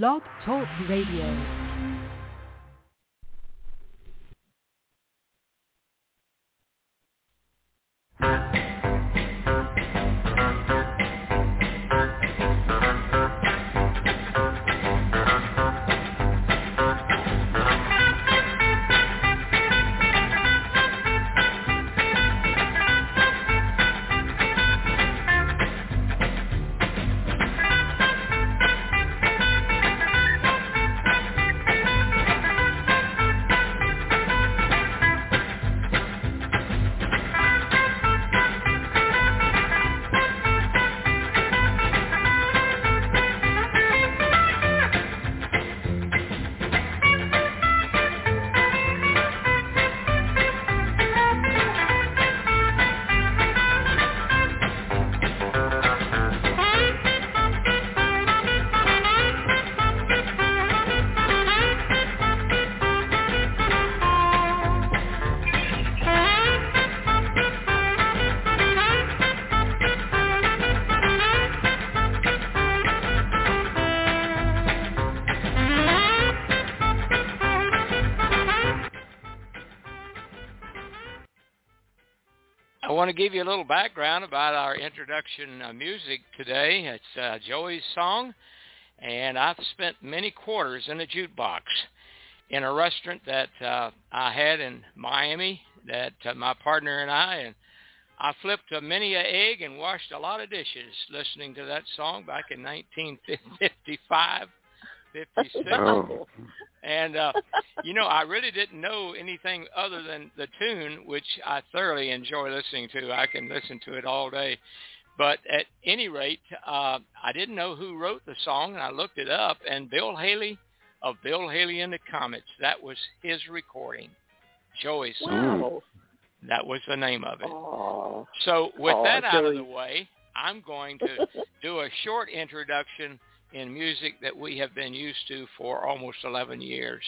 Blog Talk Radio. To give you a little background about our introduction uh, music today. It's uh, Joey's song, and I've spent many quarters in a jukebox in a restaurant that uh, I had in Miami that uh, my partner and I, and I flipped a many a egg and washed a lot of dishes listening to that song back in 1955, 56. Oh. And uh, you know, I really didn't know anything other than the tune, which I thoroughly enjoy listening to. I can listen to it all day. But at any rate, uh, I didn't know who wrote the song, and I looked it up. And Bill Haley of Bill Haley and the Comets, that was his recording, Joey's song. Wow. That was the name of it. Oh. So with Aw, that out of the way, I'm going to do a short introduction in music that we have been used to for almost 11 years.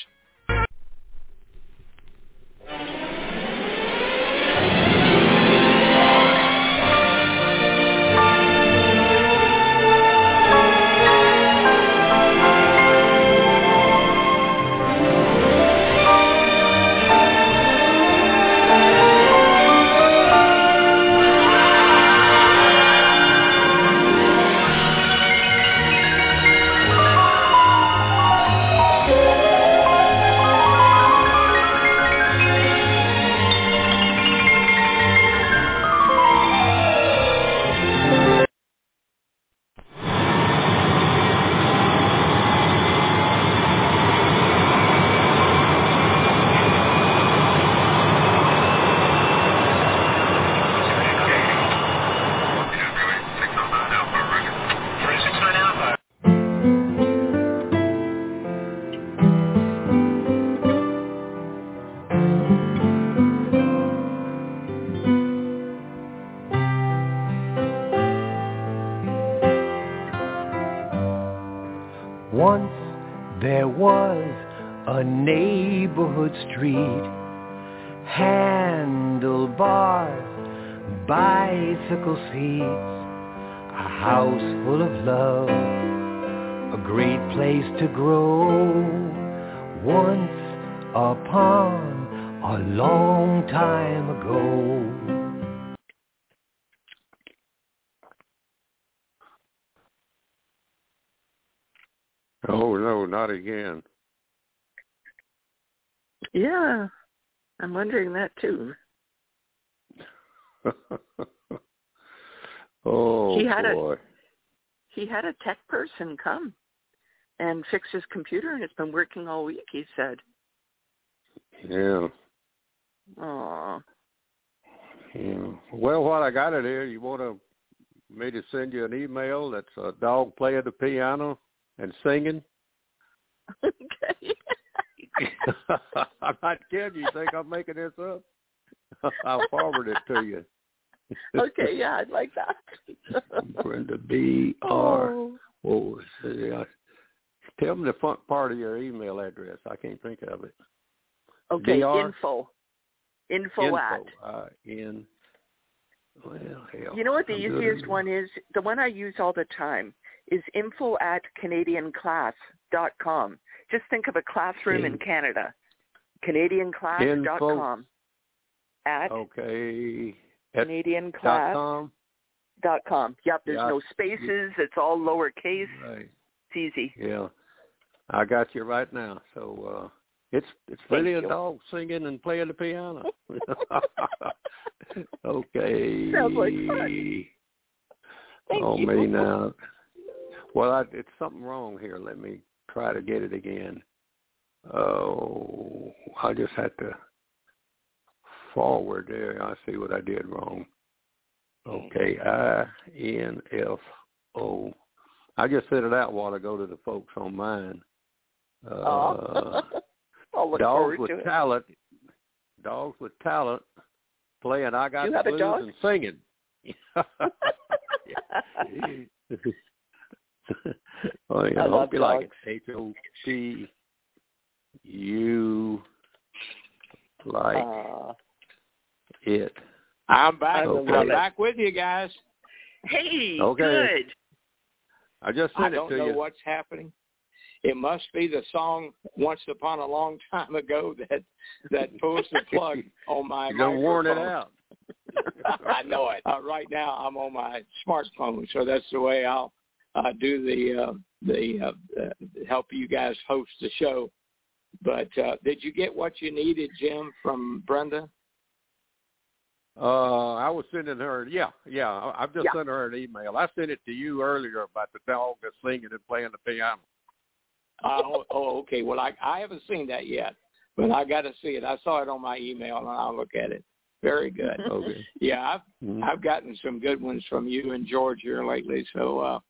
Street, handlebars, bicycle seats, a house full of love, a great place to grow. Once upon a long time ago. Oh no, not again. Yeah, I'm wondering that too. oh He had a- boy. He had a tech person come and fix his computer, and it's been working all week. He said, Yeah. "Oh, Yeah. Well, while I got it here, you want to me to send you an email that's a dog playing the piano and singing? okay." I'm not kidding. You think I'm making this up? I'll forward it to you. okay, yeah, I'd like that. Brenda B R. oh, Oh, yeah. Tell me the front part of your email address. I can't think of it. okay, DR? info, info, at. Uh, in. Well, hell. You know what the I'm easiest one is? The one I use all the time is info at canadianclass.com. Just think of a classroom in Canada. Canadianclass.com. At okay. CanadianClass.com. Dot com. Yep, there's yeah. no spaces. It's all lowercase. Right. It's easy. Yeah. I got you right now. So uh it's it's really a dog singing and playing the piano. okay. Sounds like fun. Thank oh you. me now. Well, I, it's something wrong here. Let me try to get it again. Oh, I just had to forward there. I see what I did wrong. Okay, I N F O. I just said it out while I go to the folks on mine. Uh, oh. dogs with talent. Dogs with talent playing I Got you the Blues and singing. oh, yeah, I, I love hope you dogs. like it. H O P U like uh, it. I'm back. Okay. I'm back with you guys. Hey, Okay. good. I just I sent it don't to know you. what's happening. It must be the song "Once Upon a Long Time Ago" that that pulls the plug on my. You're gonna warn it out. I know it. Uh, right now, I'm on my smartphone, so that's the way I'll uh, do the uh, the uh, uh, help you guys host the show. But uh, did you get what you needed, Jim, from Brenda? Uh, I was sending her. Yeah, yeah. I- I've just Yeah. sent her an email. I sent it to you earlier about the dog that's singing and playing the piano. oh, oh, okay. Well, I I haven't seen that yet, but I got to see it. I saw it on my email, and I'll look at it. Very good. Okay. Yeah, I've Mhm. I've gotten some good ones from you and George here lately. So, uh,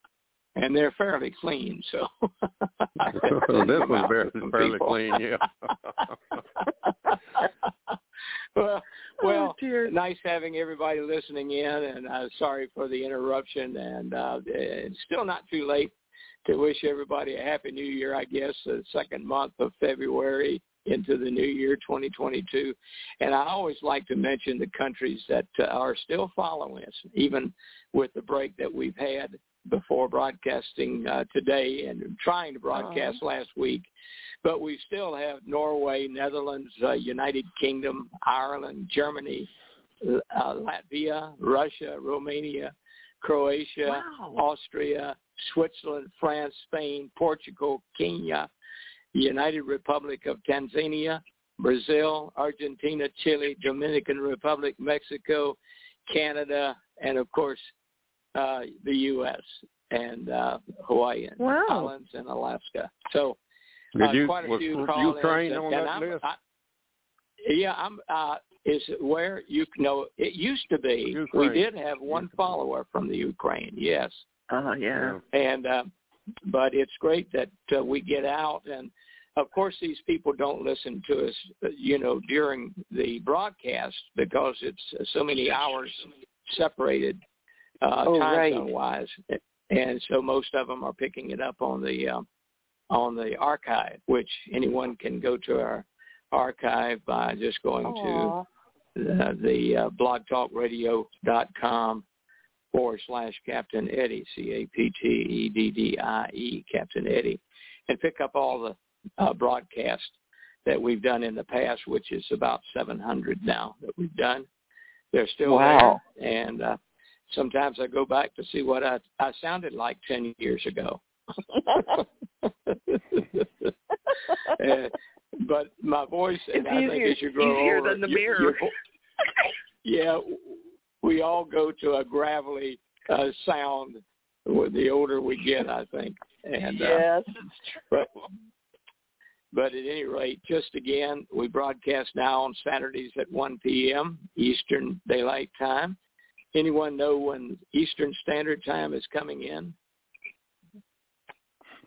and they're fairly clean. So this one's very, fairly clean. Yeah. well, well, oh, nice having everybody listening in, and uh, sorry for the interruption. And uh, it's still not too late to wish everybody a happy New Year. I guess the second month of February into the new year 2022. And I always like to mention the countries that uh, are still following us, even with the break that we've had before broadcasting uh, today and trying to broadcast last week. But we still have Norway, Netherlands, uh, United Kingdom, Ireland, Germany, uh, Latvia, Russia, Romania, Croatia, Wow. Austria, Switzerland, France, Spain, Portugal, Kenya, United Republic of Tanzania, Brazil, Argentina, Chile, Dominican Republic, Mexico, Canada, and of course uh, the U.S. and uh, Hawaii and Wow. Islands and Alaska. So Did uh, you quite a was few call-ins, Ukraine and- on and that I'm- list? I, yeah, I'm. Uh, is it where you know? It used to be. Ukraine. We did have one follower from the Ukraine. Yes, Oh, yeah. and uh, but it's great that uh, we get out and of course these people don't listen to us uh, you know during the broadcast because it's uh, so many hours separated uh Oh, time right. zone wise and so most of them are picking it up on the uh, on the archive which anyone can go to our archive by just going Aw. to the, the uh, blogtalkradio.com forward slash Captain Eddie, C-A-P-T-E-D-D-I-E, Captain Eddie, and pick up all the uh, broadcasts that we've done in the past, which is about 700 now that we've done. They're still Wow. there, and uh, sometimes I go back to see what I, I sounded like 10 years ago. Uh, but my voice, and It's I think as you grow easier older, than the your- mirror. your vo- yeah, we all go to a gravelly uh, sound the older we get, I think. And uh, yes, it's true. but but at any rate, just again, we broadcast now on Saturdays at 1 p.m. Eastern Daylight Time. Anyone know when Eastern Standard Time is coming in?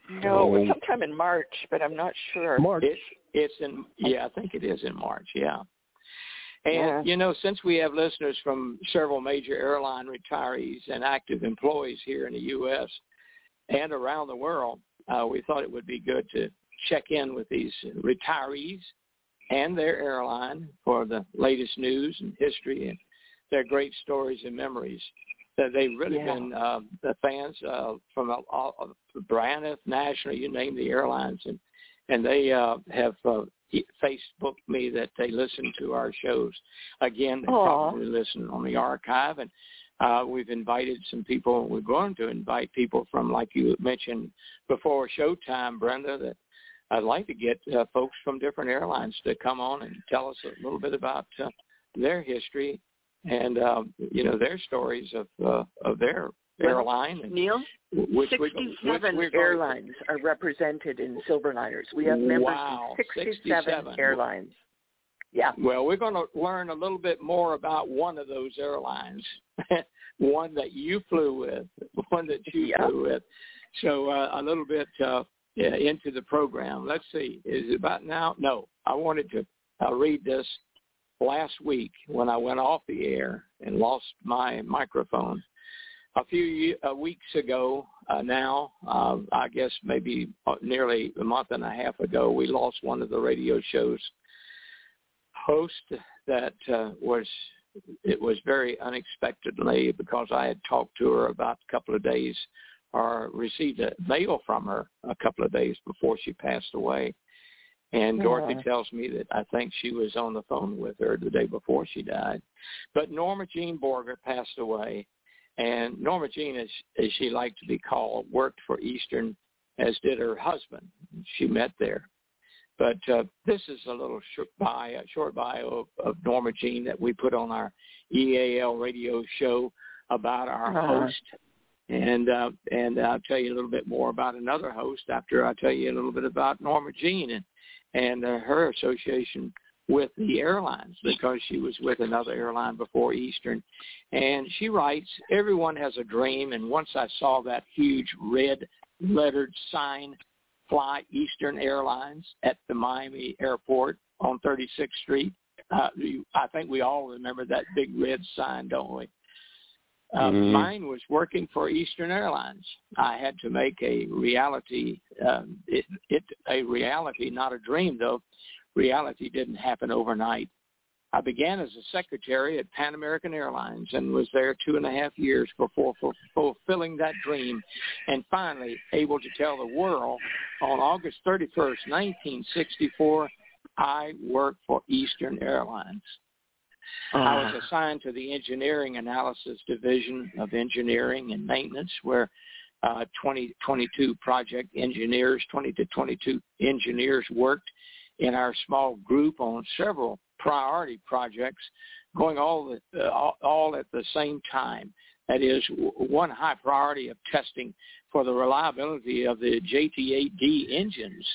No, Oh. sometime in March, but I'm not sure. March. It's it's in yeah, I think it is in March. Yeah. And Yeah. you know, since we have listeners from several major airline retirees and active employees here in the U.S. and around the world, uh, we thought it would be good to check in with these retirees and their airline for the latest news and history and their great stories and memories. that they've really Yeah. been uh, the fans uh, from all, all, Braniff, National, you name the airlines, and and they uh, have uh, Facebooked me that they listen to our shows. Again, they Aw. probably listen on the archive, and uh, we've invited some people. We're going to invite people from, like you mentioned before showtime, Brenda, that I'd like to get uh, folks from different airlines to come on and tell us a little bit about uh, their history and uh, you know their stories of uh, of their airline, and Neil, which we- which 67 we're airlines are represented in Silverliners. We have members Wow, in 67, 67. airlines. Yeah. Well, we're going to learn a little bit more about one of those airlines, one that you flew with, one that you Yeah. flew with. So uh, a little bit uh, yeah, into the program. Let's see, is it about now? No, I wanted to uh, read this last week when I went off the air and lost my microphone. A few uh, weeks ago uh, now, uh, I guess maybe uh, nearly a month and a half ago, we lost one of the radio shows host that uh, was it was very unexpectedly because I had talked to her about a couple of days or received a mail from her a couple of days before she passed away. And Dorothy tells me that I think she was on the phone with her the day before she died. But Norma Jean Borger passed away. And Norma Jean, as, as she liked to be called, worked for Eastern, as did her husband. She met there. But uh, this is a little short bio, short bio of, of Norma Jean that we put on our EAL radio show about our Uh-huh. host. And uh, and I'll tell you a little bit more about another host after I tell you a little bit about Norma Jean and and uh, her association with the airlines because she was with another airline before Eastern. And she writes, everyone has a dream. And once I saw that huge red lettered sign fly Eastern Airlines at the Miami airport on 36th Street. Uh, I think we all remember that big red sign, don't we? Uh, Mhm. Mine was working for Eastern Airlines. I had to make a reality, um, it, it a reality, not a dream though. Reality didn't happen overnight. I began as a secretary at Pan American Airlines and was there two and a half years before fu- fulfilling that dream and finally able to tell the world on August 31st, 1964, I worked for Eastern Airlines. I was assigned to the Engineering Analysis Division of Engineering and Maintenance, where uh, 20, 22 project engineers, 20 to 22 engineers worked in our small group on several priority projects, going all the, uh, all, all at the same time. That is, w- one high priority of testing for the reliability of the JT8D engines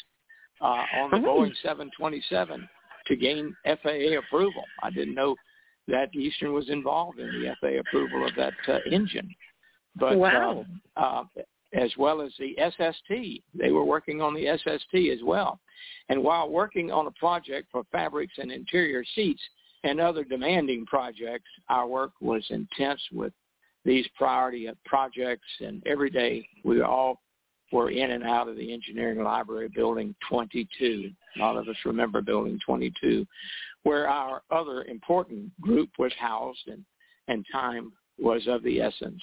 uh, on the Oh. Boeing 727 to gain FAA approval. I didn't know that Eastern was involved in the FAA approval of that uh, engine. But Wow. uh, uh, as well as the SST, they were working on the SST as well. And while working on a project for fabrics and interior seats and other demanding projects, our work was intense with these priority projects. And every day we all were in and out of the engineering library building 22. A lot of us remember building 22, where our other important group was housed and, and time was of the essence.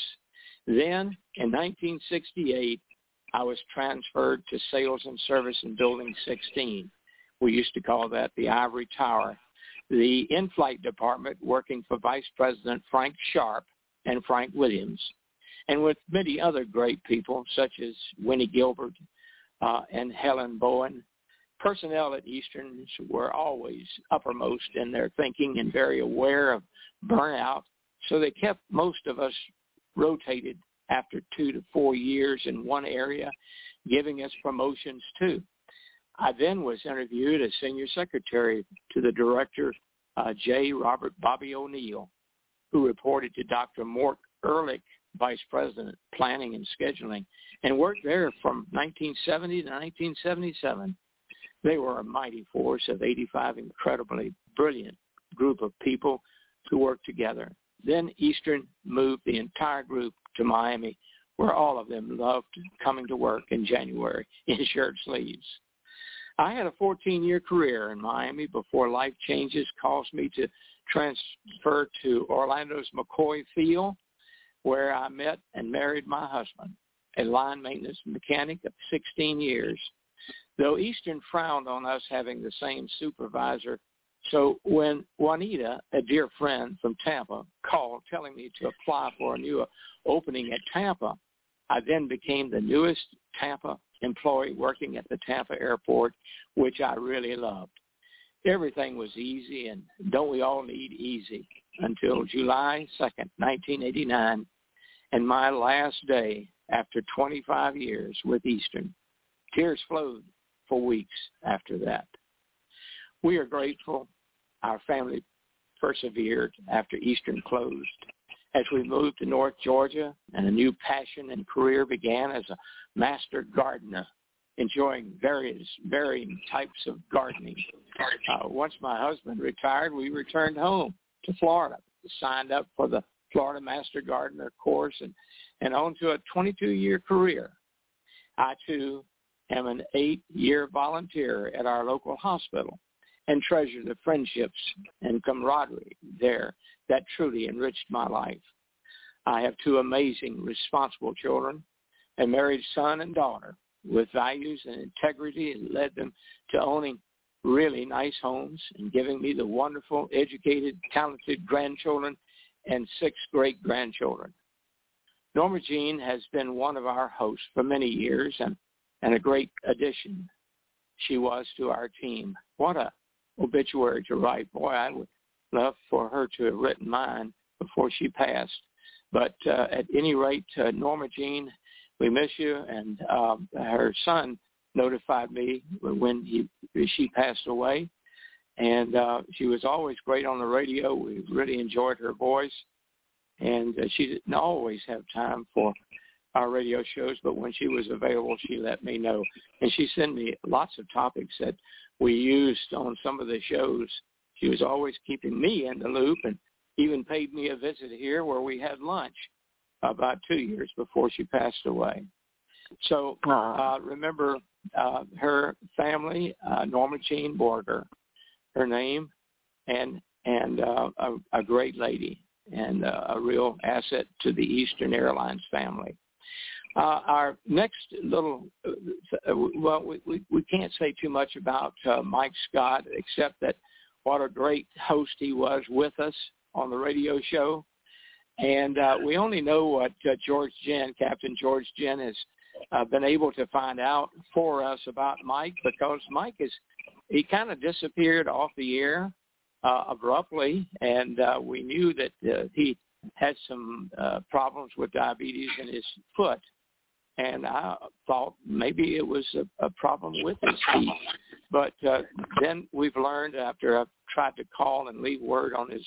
Then in 1968, I was transferred to sales and service in building 16. We used to call that the Ivory Tower. The in-flight department working for Vice President Frank Sharp and Frank Williams and with many other great people such as Winnie Gilbert uh, and Helen Bowen. Personnel at Eastern were always uppermost in their thinking and very aware of burnout, so they kept most of us rotated after two to four years in one area, giving us promotions too. I then was interviewed as senior secretary to the director, uh, J. Robert Bobby O'Neill, who reported to Dr. Mort Ehrlich vice president, planning and scheduling, and worked there from 1970 to 1977. They were a mighty force of 85 incredibly brilliant group of people who worked together. Then Eastern moved the entire group to Miami, where all of them loved coming to work in January in shirt sleeves. I had a 14-year career in Miami before life changes caused me to transfer to Orlando's McCoy Field where I met and married my husband, a line maintenance mechanic of 16 years. Though Eastern frowned on us having the same supervisor, so when Juanita, a dear friend from Tampa, called telling me to apply for a new opening at Tampa, I then became the newest Tampa employee working at the Tampa airport, which I really loved. Everything was easy, and don't we all need easy? Until July 2nd, 1989, and my last day after 25 years with Eastern. Tears flowed for weeks after that. We are grateful our family persevered after Eastern closed. As we moved to North Georgia and a new passion and career began as a master gardener, enjoying various varying types of gardening. Uh, once my husband retired, we returned home to Florida, signed up for the Florida Master Gardener course, and, and on to a 22-year career. I, too, am an eight-year volunteer at our local hospital and treasure the friendships and camaraderie there that truly enriched my life. I have two amazing, responsible children, a married son and daughter with values and integrity and led them to owning really nice homes and giving me the wonderful, educated, talented grandchildren and six great-grandchildren. Norma Jean has been one of our hosts for many years and, and a great addition she was to our team. What a obituary to write. Boy, I would love for her to have written mine before she passed. But uh, at any rate, uh, Norma Jean, we miss you. And uh, her son notified me when he she passed away, and uh, she was always great on the radio. We really enjoyed her voice, and uh, she didn't always have time for our radio shows, but when she was available, she let me know, and she sent me lots of topics that we used on some of the shows. She was always keeping me in the loop, and even paid me a visit here where we had lunch about two years before she passed away. So uh, remember uh, her family, uh, Norma Jean Borger, her name, and and uh, a, a great lady and uh, a real asset to the Eastern Airlines family. Uh, our next little, uh, well, we, we, we can't say too much about uh, Mike Scott except that what a great host he was with us on the radio show. And uh, we only know what uh, George Jen, Captain George Jen, has uh, been able to find out for us about Mike because Mike is he kind of disappeared off the air uh, abruptly, and uh, we knew that uh, he had some uh, problems with diabetes in his foot, and I thought maybe it was a, a problem with his feet. But uh, then we've learned after I've tried to call and leave word on his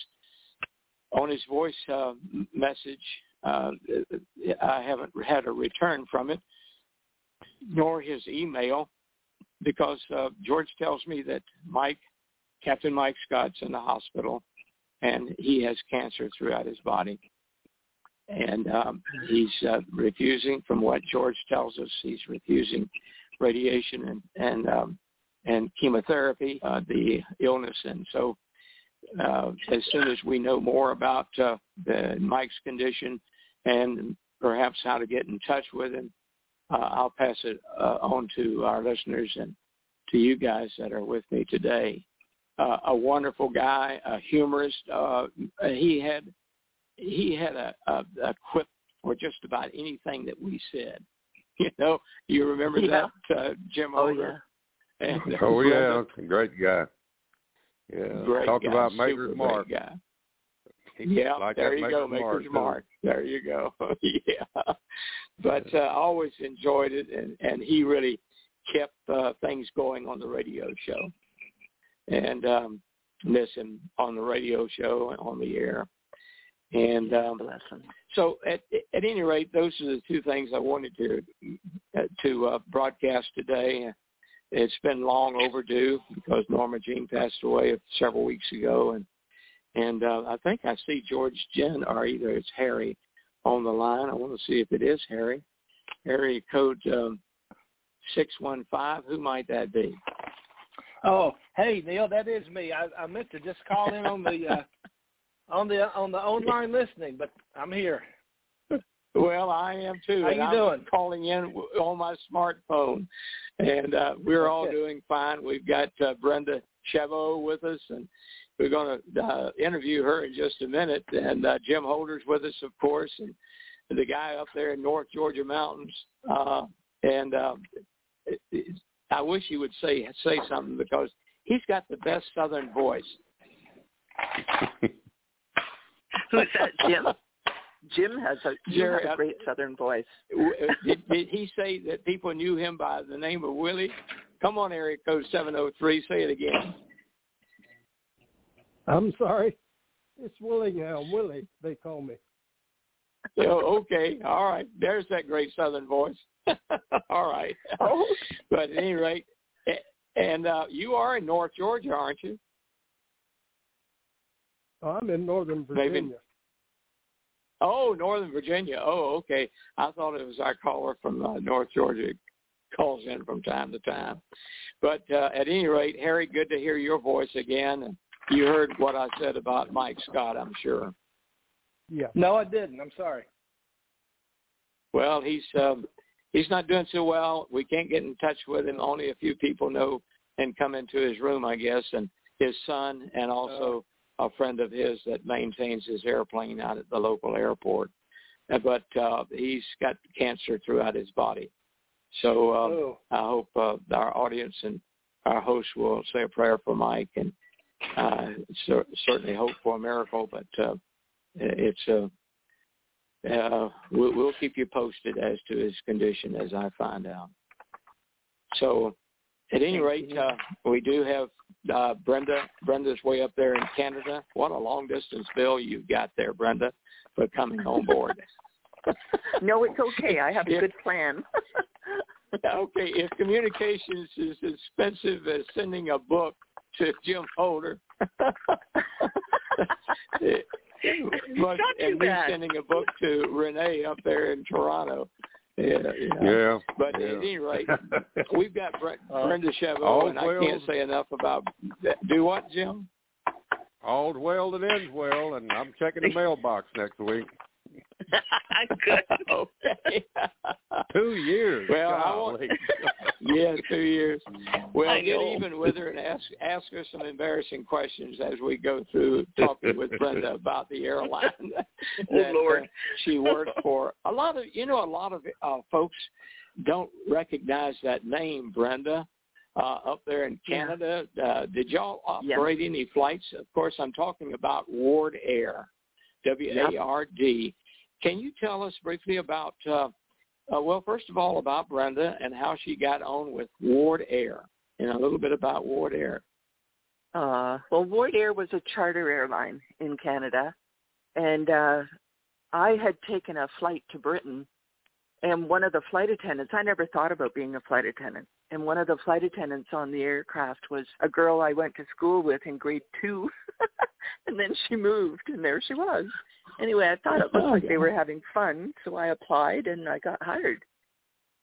on his voice uh, message, uh, I haven't had a return from it nor his email because uh, George tells me that Mike, Captain Mike Scott's in the hospital and he has cancer throughout his body. And um, he's uh, refusing, from what George tells us, he's refusing radiation and and um, and chemotherapy, uh, the illness. And so, uh, as soon as we know more about uh, the Mike's condition and perhaps how to get in touch with him, uh, I'll pass it uh, on to our listeners and to you guys that are with me today. Uh, a wonderful guy, a humorist. Uh, he had he had a, a, a quip for just about anything that we said. You know, you remember yeah. that uh, Jim oh, Older? Yeah. And, oh yeah, great guy. Yeah, great talk guy, about Maker's Mark. Guy. Yeah, like there you go, Maker's Mark. Mark. There you go. yeah, but uh, I always enjoyed it, and and he really kept uh, things going on the radio show, and um, listen on the radio show and on the air, and um, so at at any rate, those are the two things I wanted to uh, to uh, broadcast today. It's been long overdue because Norma Jean passed away several weeks ago, and and uh, I think I see George Jen, or either it's Harry, on the line. I want to see if it is Harry. Harry code um, six one five. Who might that be? Oh, hey Neil, that is me. I, I meant to just call in on the uh, on the on the online listening, but I'm here. Well, I am too. How and you I'm doing? Calling in on my smartphone, and uh, we're all Okay. doing fine. We've got uh, Brenda Chabot with us, and we're going to uh, interview her in just a minute. And uh, Jim Holder's with us, of course, and the guy up there in North Georgia mountains. Uh, and um, it, it, I wish he would say say something because he's got the best Southern voice. Who's that, Jim? Jim has a, Jim Jerry, has I- a great Southern voice. Uh, did, did he say that people knew him by the name of Willie? Come on, area code 703. Say it again. I'm sorry. It's Willie now. Willie, they call me. Oh, okay. All right. There's that great Southern voice. All right. Oh. But at any rate, and uh, you are in North Georgia, aren't you? I'm in Northern Maybe- Virginia. Oh, Northern Virginia. Oh, okay. I thought it was our caller from uh, North Georgia. Calls in from time to time. But uh, at any rate, Harry, good to hear your voice again. And you heard what I said about Mike Scott, I'm sure. Yeah. No, I didn't. I'm sorry. Well, he's um, he's not doing so well. We can't get in touch with him. Only a few people know and come into his room, I guess, and his son, and also a friend of his that maintains his airplane out at the local airport. Uh, But uh, he's got cancer throughout his body. So um, oh. I hope uh, our audience and our host will say a prayer for Mike, and uh, cer- certainly hope for a miracle. But uh, it's uh, uh, we'll, we'll keep you posted as to his condition as I find out. So, at any rate, uh, we do have uh, Brenda. Brenda's way up there in Canada. What a long distance bill you've got there, Brenda, for coming on board. No, it's okay. I have a good plan. okay, if communications is as expensive as sending a book to Jim Holder, it, too and me sending a book to Renee up there in Toronto. Yeah. Yeah. But yeah. at any rate, we've got Bre- Brenda all's and I well. can't say enough about that. Do what, Jim? All's well that ends well, and I'm checking the mailbox next week. good. okay. Two years. Well, I want- golly. yeah, two years. Well, get even with her and ask ask her some embarrassing questions as we go through talking with Brenda about the airline that Oh, Lord. uh, she worked for. A lot of you know, a lot of uh, folks don't recognize that name, Brenda. Uh, up there in Yeah. Canada, uh, did y'all operate any flights? Of course, I'm talking about Ward Air, W A R D. Can you tell us briefly about, uh, uh, well, first of all, about Brenda and how she got on with Ward Air, and a little bit about Ward Air. Uh, well, Ward Air was a charter airline in Canada, and uh, I had taken a flight to Britain, and one of the flight attendants, I never thought about being a flight attendant, and one of the flight attendants on the aircraft was a girl I went to school with in grade two, and then she moved, and there she was. Anyway, I thought it looked like they were having fun, so I applied and I got hired.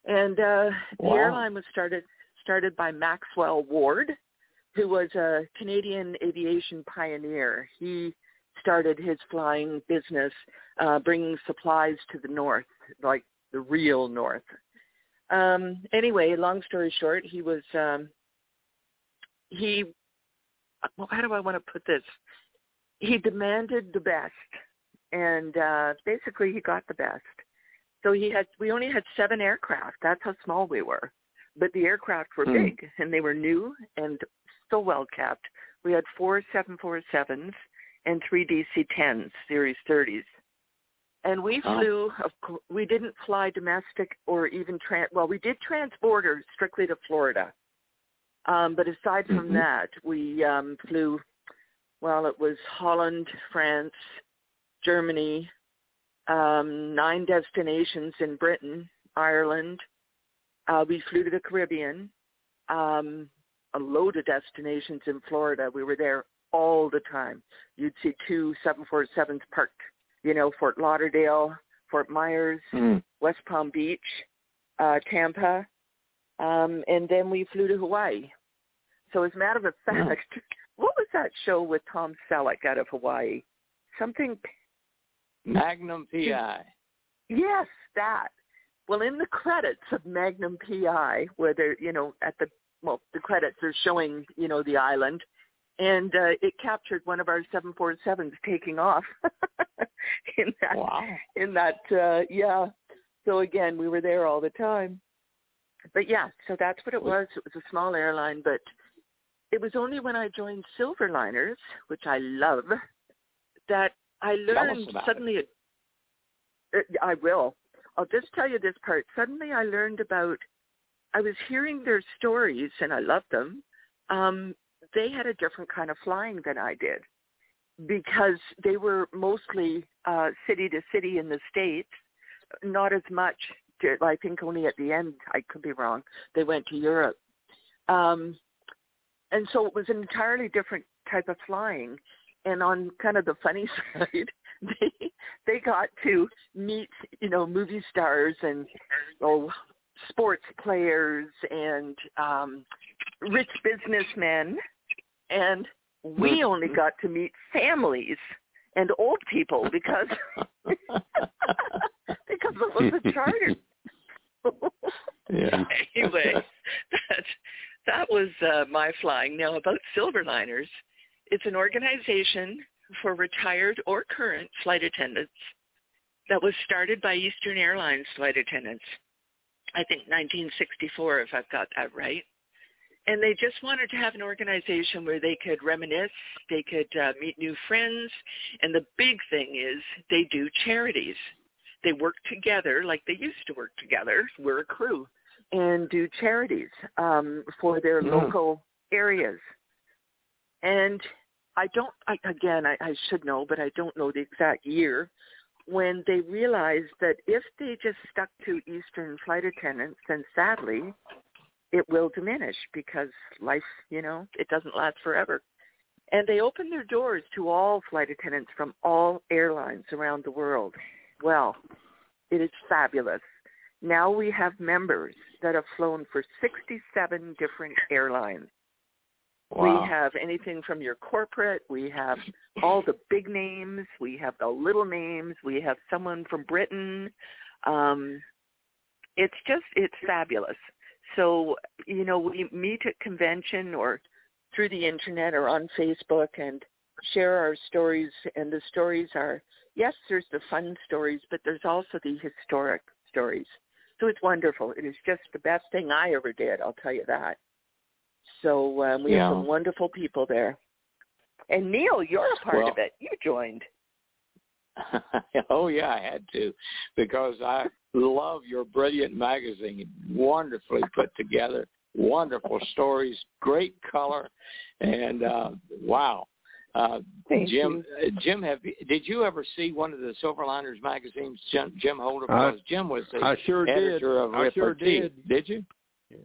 And uh, the Wow. airline was started started by Maxwell Ward, who was a Canadian aviation pioneer. He started his flying business uh, bringing supplies to the north, like the real north. Um, anyway, long story short, he was um, he. Well, how do I want to put this? He demanded the best, and uh, basically he got the best. So he had. We only had seven aircraft. That's how small we were but the aircraft were Hmm. big and they were new and so well kept. We had four 747s and three DC-10s, Series 30s. And we Oh. flew, of course, we didn't fly domestic or even, tran well, we did transborder strictly to Florida. Um, but aside from Mhm. that, we um, flew, well, it was Holland, France, Germany, um, nine destinations in Britain, Ireland, uh, we flew to the Caribbean, um, a load of destinations in Florida. We were there all the time. You'd see two 747s parked, you know, Fort Lauderdale, Fort Myers, Mm. West Palm Beach, uh, Tampa, um, and then we flew to Hawaii. So as a matter of fact, what was that show with Tom Selleck out of Hawaii? Something Magnum PI. Yes, that. Well, in the credits of Magnum PI, where they're, you know, at the, well, the credits are showing, you know, the island, and uh, it captured one of our 747s taking off in that, wow. in that, uh, yeah. So again, we were there all the time. But yeah, so that's what it was. It was a small airline, but it was only when I joined Silverliners, which I love, that I learned suddenly. It. It, I will. I'll just tell you this part. Suddenly, I learned about. I was hearing their stories, and I loved them. Um, they had a different kind of flying than I did, because they were mostly uh, city to city in the states, not as much. To, I think only at the end. I could be wrong. They went to Europe. Um, and so it was an entirely different type of flying. And on kind of the funny side, they they got to meet you know movie stars and oh sports players and um rich businessmen and we only got to meet families and old people because because it was a charter yeah anyway that that was uh, my flying. Now about Silverliners, it's an organization for retired or current flight attendants that was started by Eastern Airlines flight attendants. I think 1964, if I've got that right. And they just wanted to have an organization where they could reminisce, they could uh, meet new friends, and the big thing is they do charities. They work together like they used to work together. We're a crew and do charities um, for their mm. local areas. And I don't, I, again, I, I should know, but I don't know the exact year when they realized that if they just stuck to Eastern flight attendants, then sadly, it will diminish because life, you know, it doesn't last forever. And they opened their doors to all flight attendants from all airlines around the world. Well, it is fabulous. Now we have members that have flown for 67 different airlines. Wow. We have anything from your corporate, we have all the big names, we have the little names, we have someone from Britain. Um, it's just, it's fabulous. So, you know, we meet at convention or through the internet or on Facebook and share our stories. And the stories are, yes, there's the fun stories, but there's also the historic stories. So it's wonderful. It is just the best thing I ever did. I'll tell you that. So um, we yeah. have some wonderful people there. And Neil, you're a part well, of it. You joined. oh yeah, I had to because I love your brilliant magazine. Wonderfully put together, wonderful stories, great color, and uh wow. Uh, Thank Jim, you. Uh, Jim, have did you ever see one of the Silverliners magazines? Jim, Jim Holder, because Jim was the I sure editor did. of I sure Repartee. did. Did you? Yeah.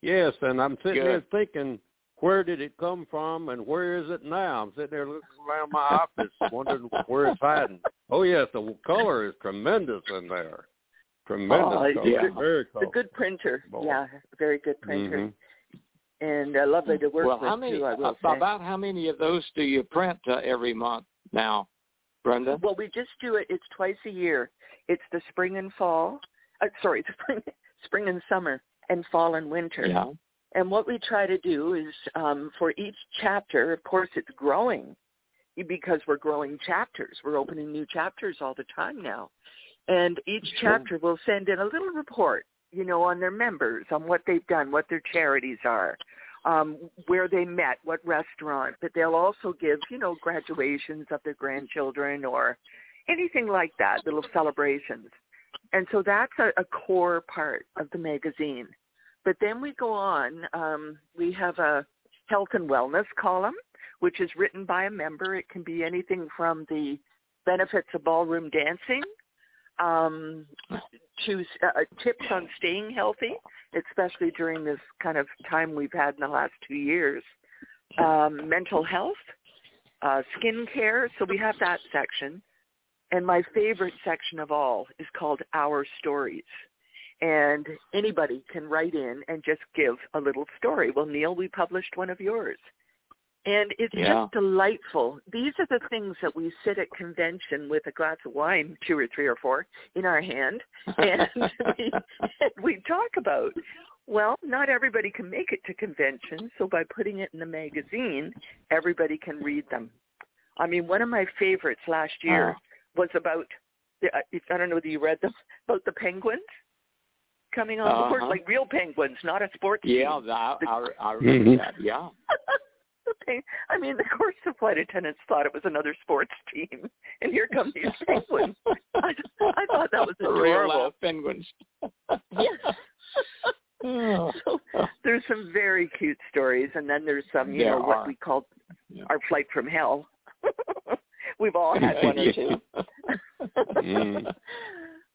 Yes, and I'm sitting Good. there thinking, where did it come from and where is it now? I'm sitting there looking around my office, wondering where it's hiding. Oh yes, the color is tremendous in there. Tremendous Oh, color. yeah. Very The color. good printer. Boy. Yeah, very good printer. Mhm. And uh, lovely to work well, with how many? too, I will say. about how many of those do you print uh, every month now, Brenda? Well, we just do it. It's twice a year. It's the spring and fall. Uh, sorry, spring, spring and summer, and fall and winter. Yeah. And what we try to do is um, for each chapter, of course, it's growing because we're growing chapters. We're opening new chapters all the time now. And each chapter will send in a little report, you know, on their members, on what they've done, what their charities are, um, where they met, what restaurant. But they'll also give, you know, graduations of their grandchildren or anything like that, little celebrations. And so that's a, a core part of the magazine. But then we go on. Um, we have a health and wellness column, which is written by a member. It can be anything from the benefits of ballroom dancing um, to uh, tips on staying healthy, especially during this kind of time we've had in the last two years. Um, mental health, uh, skin care. So we have that section. And my favorite section of all is called Our Stories and anybody can write in and just give a little story. Well, Neil, we published one of yours. And it's Yeah. just delightful. These are the things that we sit at convention with a glass of wine, two or three or four, in our hand, and we, we talk about. Well, not everybody can make it to convention, so by putting it in the magazine, everybody can read them. I mean, one of my favorites last year Oh. was about, the- I don't know whether you read them, about the penguins coming on board, Uh-huh. like real penguins, not a sports Yeah, team. I, I, I remember that. Yeah. I mean, of course, the flight attendants thought it was another sports team, and here come these penguins. I, I thought that was Real adorable. live penguins. Yes. Oh. so there's some very cute stories, and then there's some, you There know, what we call Yeah. our flight from hell. We've all had one or two. Mm.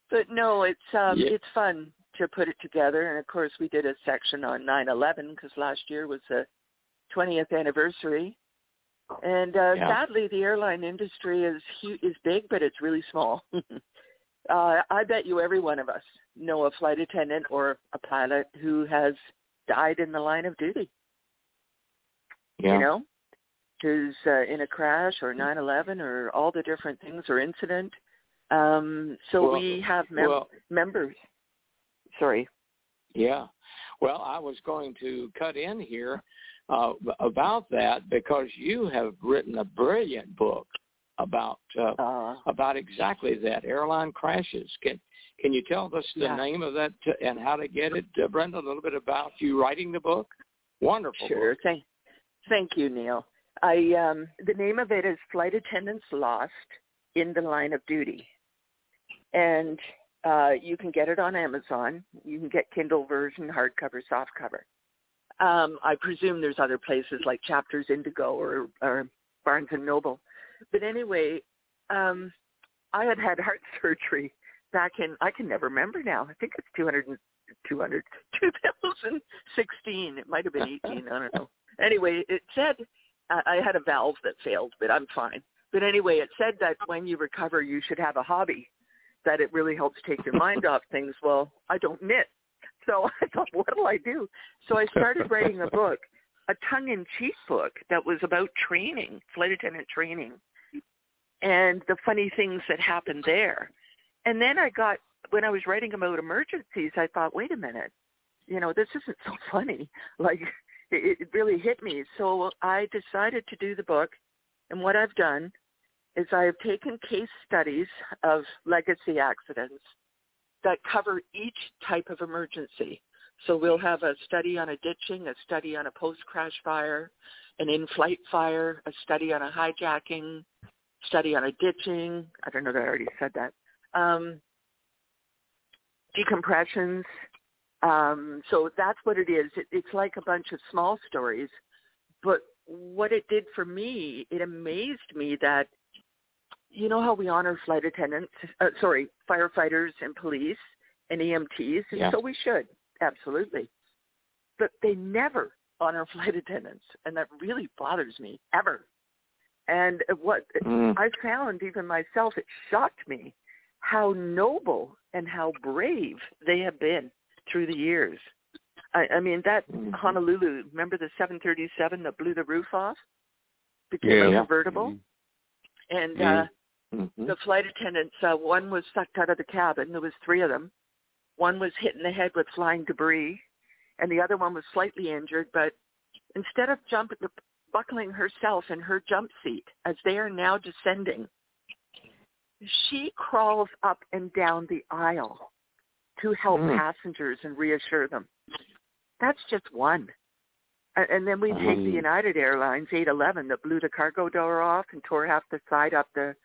but no, it's um Yeah. it's fun to put it together, and of course we did a section on 9/11 because last year was the 20th anniversary, and uh, Yeah. sadly the airline industry is hu- is big, but it's really small. uh, I bet you every one of us know a flight attendant or a pilot who has died in the line of duty. yeah. You know, who's uh, in a crash or 9/11 or all the different things or incident. Um, so Well- we have mem- well, members. Sorry. Yeah. Well, I was going to cut in here uh, about that because you have written a brilliant book about uh, Uh, about exactly that airline crashes. Can can you tell us the Yeah. name of that and how to get it, uh, Brenda? A little bit about you writing the book. Wonderful. Sure. Book. Thank, thank you, Neil. I um, the name of it is Flight Attendants Lost in the Line of Duty, and uh, you can get it on Amazon. You can get Kindle version, hardcover, softcover. Um, I presume there's other places like Chapters Indigo or, or Barnes and Noble. But anyway, um, I had had heart surgery back in I can never remember now. I think it's 200, 200 2016. It might have been 18. I don't know. Anyway, it said I I had a valve that failed, but I'm fine. But anyway, it said that when you recover, you should have a hobby, that it really helps take your mind off things. Well, I don't knit. So I thought, what'll I do? So I started writing a book, a tongue-in-cheek book that was about training, flight attendant training, and the funny things that happened there. And then I got, when I was writing about emergencies, I thought, wait a minute, you know, this isn't so funny. Like, it, it really hit me. So I decided to do the book. And what I've done is I have taken case studies of legacy accidents that cover each type of emergency. So we'll have a study on a ditching, a study on a post-crash fire, an in-flight fire, a study on a hijacking, study on a ditching. I don't know that I already said that. Um, decompressions. Um, so that's what it is. It, it's like a bunch of small stories. But what it did for me, it amazed me that, you know how we honor flight attendants, uh, sorry, firefighters and police and EMTs, and Yeah. so we should, absolutely. But they never honor flight attendants, and that really bothers me, ever. And what Mm. I found, even myself, it shocked me how noble and how brave they have been through the years. I, I mean, that Mhm. Honolulu, remember the 737 that blew the roof off? Became Yeah. a convertible. Mm-hmm. And Mhm. uh, Mhm. the flight attendants, uh, one was sucked out of the cabin. There was three of them. One was hit in the head with flying debris, and the other one was slightly injured. But instead of jumping, buckling herself in her jump seat as they are now descending, she crawls up and down the aisle to help Mm. passengers and reassure them. That's just one. And then we take the Mm. United Airlines 811 that blew the cargo door off and tore half the side up the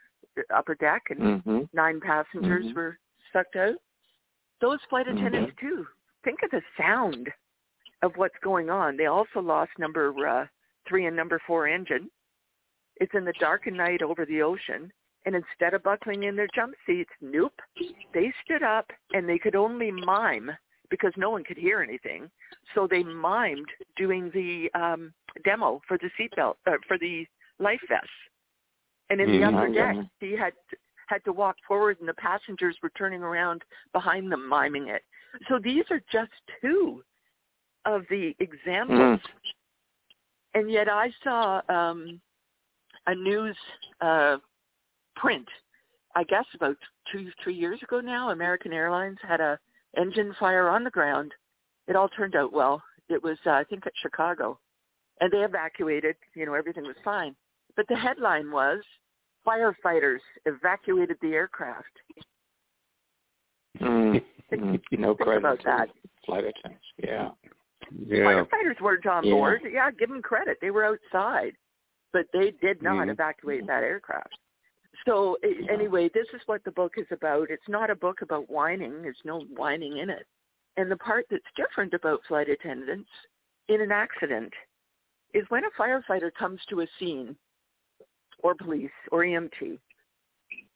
upper deck, and Mhm. nine passengers Mhm. were sucked out. Those flight Mhm. attendants too. Think of the sound of what's going on. They also lost number uh, three and number four engine. It's in the dark and night over the ocean, and instead of buckling in their jump seats, nope, they stood up and they could only mime because no one could hear anything. So they mimed doing the um, demo for the seatbelt uh, for the life vests. And in Mhm. the upper deck, he had had to walk forward, and the passengers were turning around behind them, miming it. So these are just two of the examples And yet I saw um, a news uh, print, I guess about two, three years ago now. American Airlines had a engine fire on the ground. It all turned out well. It was, uh, I think, at Chicago, and they evacuated. You know, everything was fine. But the headline was, "Firefighters evacuated the aircraft." Mm, mm, no Think credit about that. flight attendants. Yeah. Yeah. Firefighters weren't on Yeah. board. Yeah, give them credit. They were outside, but they did not Mhm. evacuate that aircraft. So a- anyway, this is what the book is about. It's not a book about whining. There's no whining in it. And the part that's different about flight attendants in an accident is when a firefighter comes to a scene, or police, or EMT,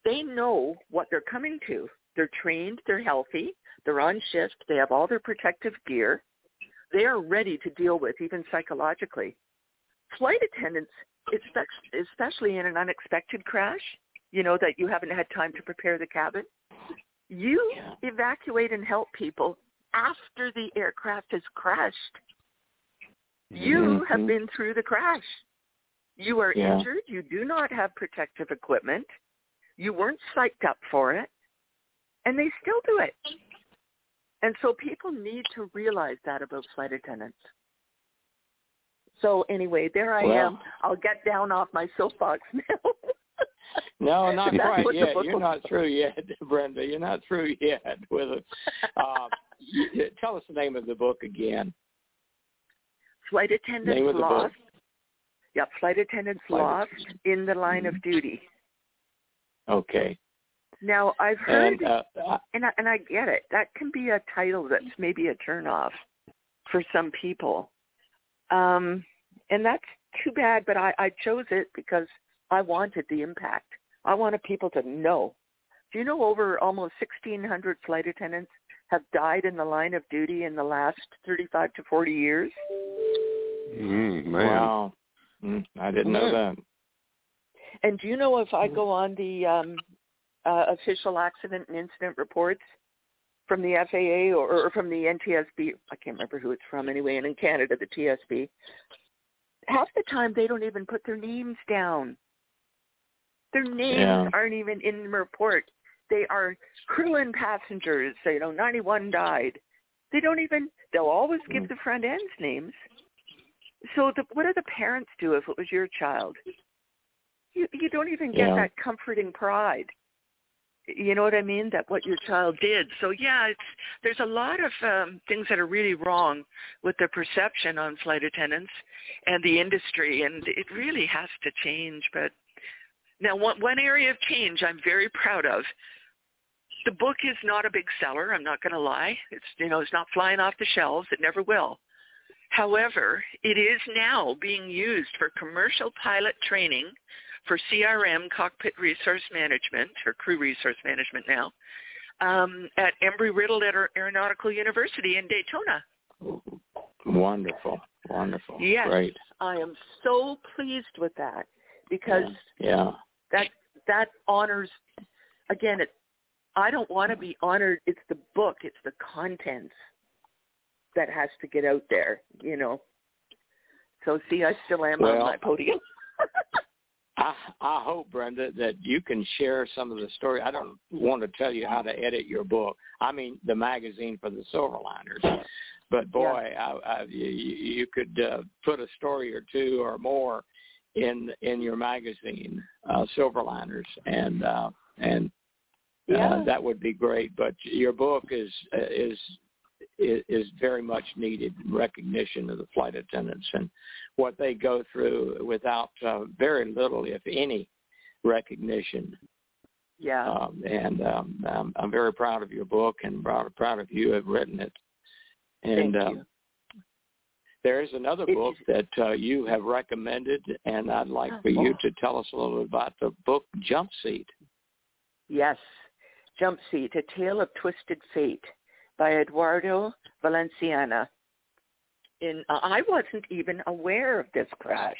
they know what they're coming to. They're trained, they're healthy, they're on shift, they have all their protective gear, they are ready to deal with, even psychologically. Flight attendants, especially in an unexpected crash, you know, that you haven't had time to prepare the cabin, you evacuate and help people after the aircraft has crashed. You have Mhm. been through the crash. You are Yeah. injured. You do not have protective equipment. You weren't psyched up for it. And they still do it. And so people need to realize that about flight attendants. So anyway, there I Well- am. I'll get down off my soapbox now. No, not quite yet. You're not through yet, Brenda. You're not through yet with it. Um, tell us the name of the book again. Flight attendants Name of the book. Lost. Yep, flight attendants Flight lost in the line of duty. Okay. Now I've heard, And uh, I- and I, and I get it. That can be a title that's maybe a turnoff for some people, um, and that's too bad. But I, I chose it because I wanted the impact. I wanted people to know. Do you know over almost 1,600 flight attendants have died in the line of duty in the last 35 to 40 years? Mm, man. wow. Mm, I didn't know that. And do you know if I go on the um, uh, official accident and incident reports from the FAA or, or from the NTSB, I can't remember who it's from anyway, and in Canada, the TSB, half the time they don't even put their names down. Their names Yeah. aren't even in the report. They are crew and passengers. So, you know, 91 died. They don't even, they'll always give Mm. the front ends names. So the, what do the parents do if it was your child? You, you don't even get Yeah. that comforting pride. You know what I mean? That what your child did. So yeah, it's there's a lot of um, things that are really wrong with the perception on flight attendants and the industry, and it really has to change. But now, one, one area of change I'm very proud of. The book is not a big seller. I'm not going to lie. It's you know it's not flying off the shelves. It never will. However, it is now being used for commercial pilot training for CRM, cockpit resource management, or crew resource management now, um, at Embry-Riddle Aer- Aeronautical University in Daytona. Wonderful. Wonderful. Yes. Great. I am so pleased with that because Yeah. that that honors again it I don't want to be honored it's the book it's the contents that has to get out there you know so see I still am on my podium I I hope Brenda that you can share some of the story. I don't want to tell you how to edit your book. I mean the magazine for the Silverliners. But boy, I, I, you, you could uh, put a story or two or more in in your magazine, uh, Silverliners, and uh, and uh, Yeah. that would be great. But your book is is is is very much needed recognition of the flight attendants and what they go through without uh, very little, if any, recognition. yeah Um, and um, I'm, I'm very proud of your book and proud, proud of you have written it. And Thank um, you. there is another book that uh, you have recommended, and I'd like for you Oh. to tell us a little bit about the book Jump Seat. Yes. Jump Seat, A Tale of Twisted Fate by Eduardo Valenciana. In, uh, I wasn't even aware of this crash.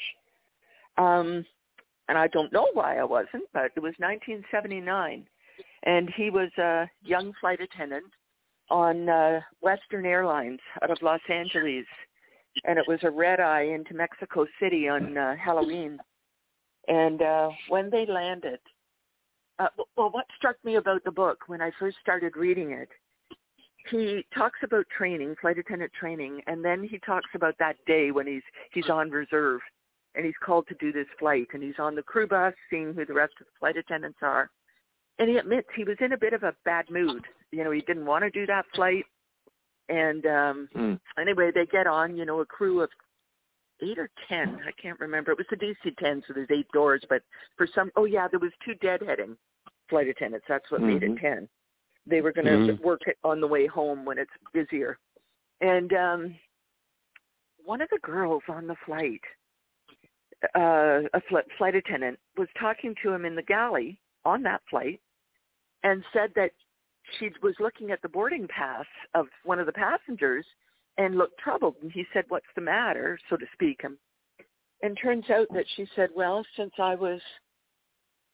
Um, and I don't know why I wasn't, but it was 1979. And he was a young flight attendant on uh, Western Airlines out of Los Angeles. and it was a red eye into Mexico City on uh, Halloween. And uh, when they landed, uh, well, what struck me about the book when I first started reading it, he talks about training, flight attendant training, and then he talks about that day when he's he's on reserve and he's called to do this flight, and he's on the crew bus, seeing who the rest of the flight attendants are, and he admits he was in a bit of a bad mood. You know, he didn't want to do that flight, and um Mm. anyway, they get on. You know, a crew of eight or ten. I can't remember. It was the DC ten, so there's eight doors. But for some, oh yeah, there was two deadheading flight attendants. That's what made it Mhm. ten. They were going to Mhm. work on the way home when it's busier. And um one of the girls on the flight, uh, a fl- flight attendant, was talking to him in the galley on that flight, and said that she was looking at the boarding pass of one of the passengers and looked troubled. And he said, "What's the matter?" so to speak. And, and turns out that she said, "Well, since I was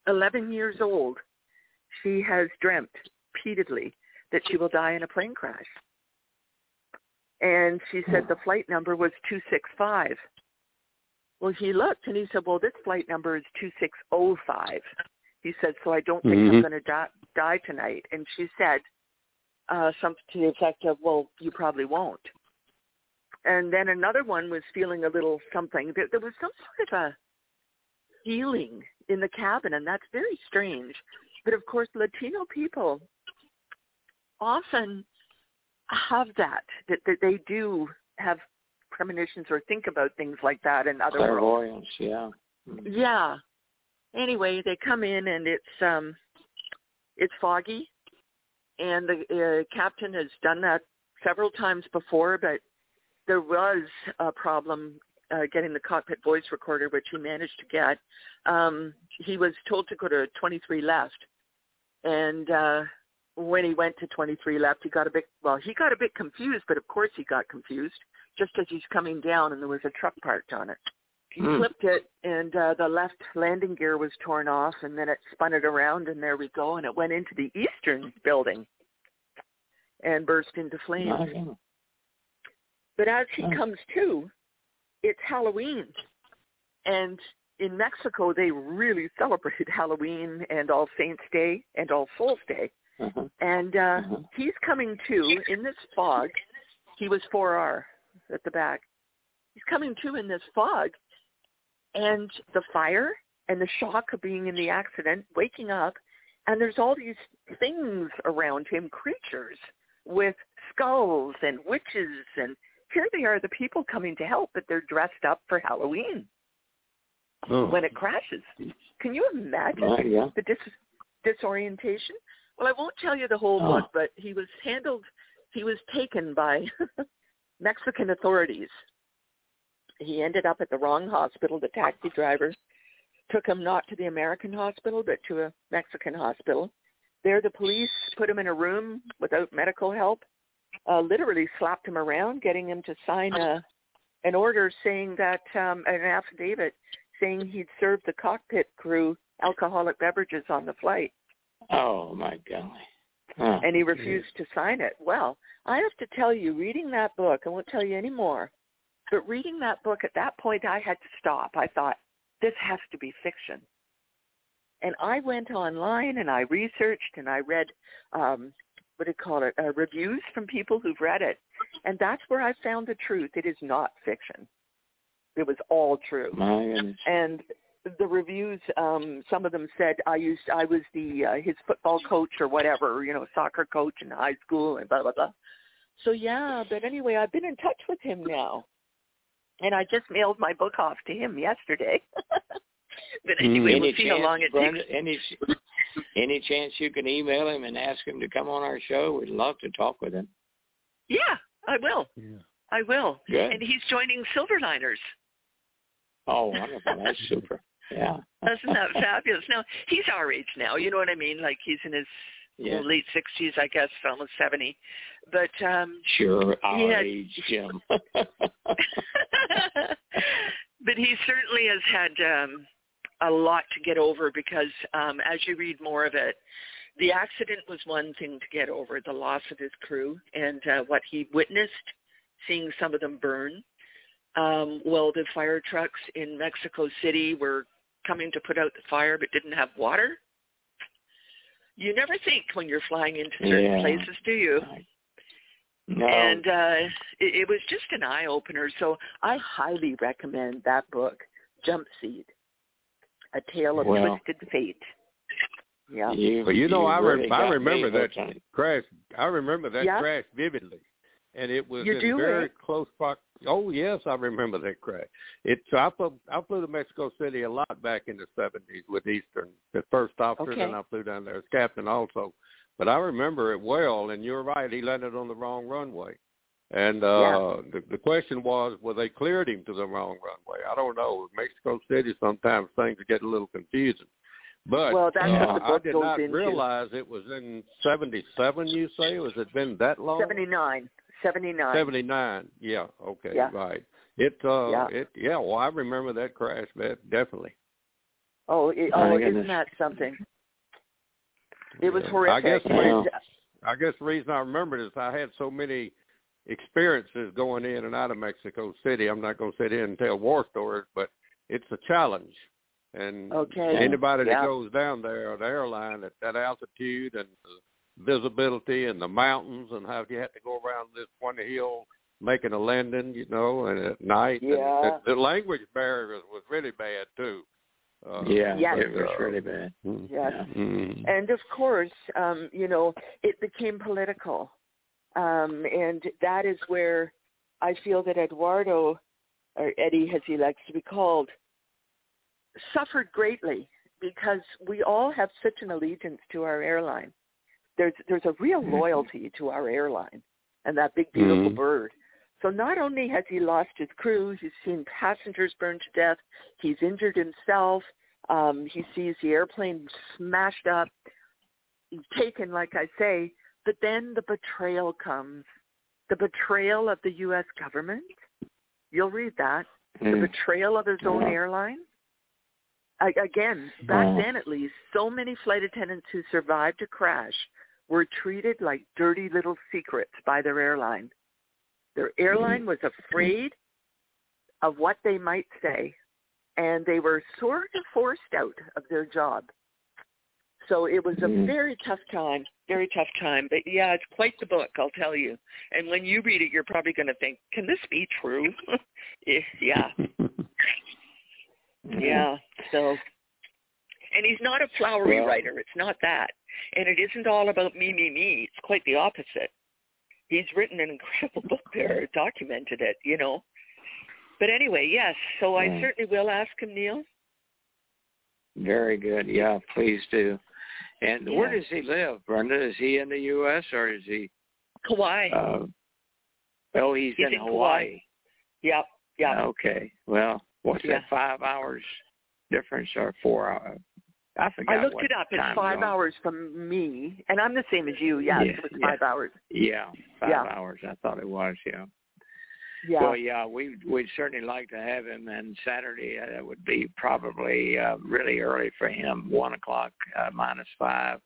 11 years old, she has dreamt repeatedly that she will die in a plane crash." And she said the flight number was 265. Well, he looked and he said, "Well, this flight number is 2605." He said, "So I don't think I'm Mhm. going to die, die tonight." And she said uh, something to the effect of, "Well, you probably won't." And then another one was feeling a little something. There, there was some sort of a feeling in the cabin, and that's very strange. But of course, Latino people often have that that, that they do have premonitions or think about things like that in other worlds. Yeah. Mhm. Yeah. Anyway, they come in and it's um it's foggy and the uh, captain has done that several times before, but there was a problem uh, getting the cockpit voice recorder, which he managed to get. Um, he was told to go to 23 left, and uh, when he went to 23 left, he got a bit well. He got a bit confused, but of course he got confused just as he's coming down, and there was a truck parked on it. He Hmm. flipped it, and uh, the left landing gear was torn off, and then it spun it around, and there we go, and it went into the eastern building and burst into flames. God. But as he Oh. comes to, it's Halloween. And in Mexico, they really celebrate Halloween and All Saints Day and All Souls Day. Uh-huh. And uh, Uh-huh. he's coming to in this fog. He was 4R at the back. He's coming to in this fog. And the fire and the shock of being in the accident, waking up, and there's all these things around him, creatures with skulls and witches and here they are, the people coming to help, but they're dressed up for Halloween Oh. when it crashes. Can you imagine Right, yeah. the dis- disorientation? Well, I won't tell you the whole Oh. book, but he was handled, he was taken by Mexican authorities. He ended up at the wrong hospital. The taxi driver took him not to the American hospital, but to a Mexican hospital. There, the police put him in a room without medical help, uh, literally slapped him around, getting him to sign a an order saying that um, an affidavit saying he'd served the cockpit crew alcoholic beverages on the flight, Oh my golly. Huh. and he refused to sign it. Well, I have to tell you, reading that book, I won't tell you any more, but reading that book at that point, I had to stop. I thought this has to be fiction. And I went online and I researched and I read, um, what do you call it, uh, reviews from people who've read it. And that's where I found the truth. It is not fiction. It was all true. My goodness. And the reviews, um, some of them said I used, I was the uh, his football coach or whatever, you know, soccer coach in high school and blah blah blah. So yeah, but anyway, I've been in touch with him now, and I just mailed my book off to him yesterday. but anyway, any we'll see how chance, long it Brenda, takes. any any chance you can email him and ask him to come on our show? We'd love to talk with him. Yeah, I will. Yeah. I will. Good. And he's joining Silverliners. Oh, wonderful. That's super. Yeah. Isn't that fabulous? Now he's our age now. You know what I mean? Like he's in his Yeah. late sixties, I guess, almost seventy. But um Sure. Our had- age, Jim. but he certainly has had um, a lot to get over because um, as you read more of it, the accident was one thing to get over, the loss of his crew and uh, what he witnessed, seeing some of them burn. Um, well, the fire trucks in Mexico City were coming to put out the fire but didn't have water. You never think when you're flying into certain Yeah. places, do you? No. And uh, it, it was just an eye opener. So I highly recommend that book, Jump Seat, A Tale of Well. Twisted Fate. Yeah. you, But you know, I re- really I remember that hooked crash. I remember that Yeah. crash vividly, and it was You in very eh? close prox. Oh yes, I remember that crash. It. So I flew. I flew to Mexico City a lot back in the seventies with Eastern, the first officer, Okay. and I flew down there as captain also. But I remember it well, and you're right. He landed on the wrong runway, and uh the, the question was, well, they cleared him to the wrong runway. I don't know. Mexico City, sometimes things get a little confusing. But Well, that's uh, what the I did goes not into. realize it was in '77. You say was it been that long? 79. 79. Seventy nine. Yeah. Okay. Yeah. Right. It. Uh. Yeah. It. Yeah. Well, I remember that crash. That definitely. Oh, it, My oh goodness. isn't that something? It was Yeah. horrific. I guess the Yeah. reason, I guess the reason I remember is I had so many experiences going in and out of Mexico City. I'm not going to sit here and tell war stories, but it's a challenge. And Okay. anybody Yeah. that goes down there on the airline at that altitude and the visibility and the mountains and how you have to go around this one hill making a landing, you know, and at night. and Yeah. the, the language barrier was really bad too. Uh, Yeah, Yes. it was uh, really bad. mm, Yes. mm. And of course, um, you know, it became political. Um, and that is where I feel that Eduardo, or Eddie as he likes to be called, suffered greatly because we all have such an allegiance to our airline. There's there's a real loyalty to our airline and that big beautiful Mhm. bird. So not only has he lost his crew, he's seen passengers burned to death, he's injured himself, um, he sees the airplane smashed up, he's taken, like I say, but then the betrayal comes. The betrayal of the U.S. government. You'll read that. The Mm. betrayal of his own airline. I, again, back then at least, so many flight attendants who survived a crash were treated like dirty little secrets by their airline. Their airline was afraid of what they might say, and they were sort of forced out of their job. So it was a Mhm. very tough time, very tough time. But yeah, it's quite the book, I'll tell you. And when you read it, you're probably going to think, "Can this be true?" Yeah, yeah. So, and he's not a flowery Well- writer. It's not that, and it isn't all about me, me, me. It's quite the opposite. He's written an incredible book there, documented it. You know. But anyway, yes. So I Yeah. certainly will ask him, Neil. Very good. Yeah, please do. And where does he live, Brenda? Is he in the U.S. or is he? Kauai. Uh, oh, he's, He's in, in Kauai. Hawaii. yep. Yep. Okay. Well, what's Yeah. that? Five hours difference or four hours? I forgot. I looked it up. It's five zone. hours from me, and I'm the same as you. Yes, Yeah, it was yeah. five hours. Yeah, five Yeah. hours. I thought it was. Yeah. Yeah. Well, yeah, we we'd certainly like to have him. And Saturday, uh, that would be probably uh, really early for him, one o'clock uh, minus five.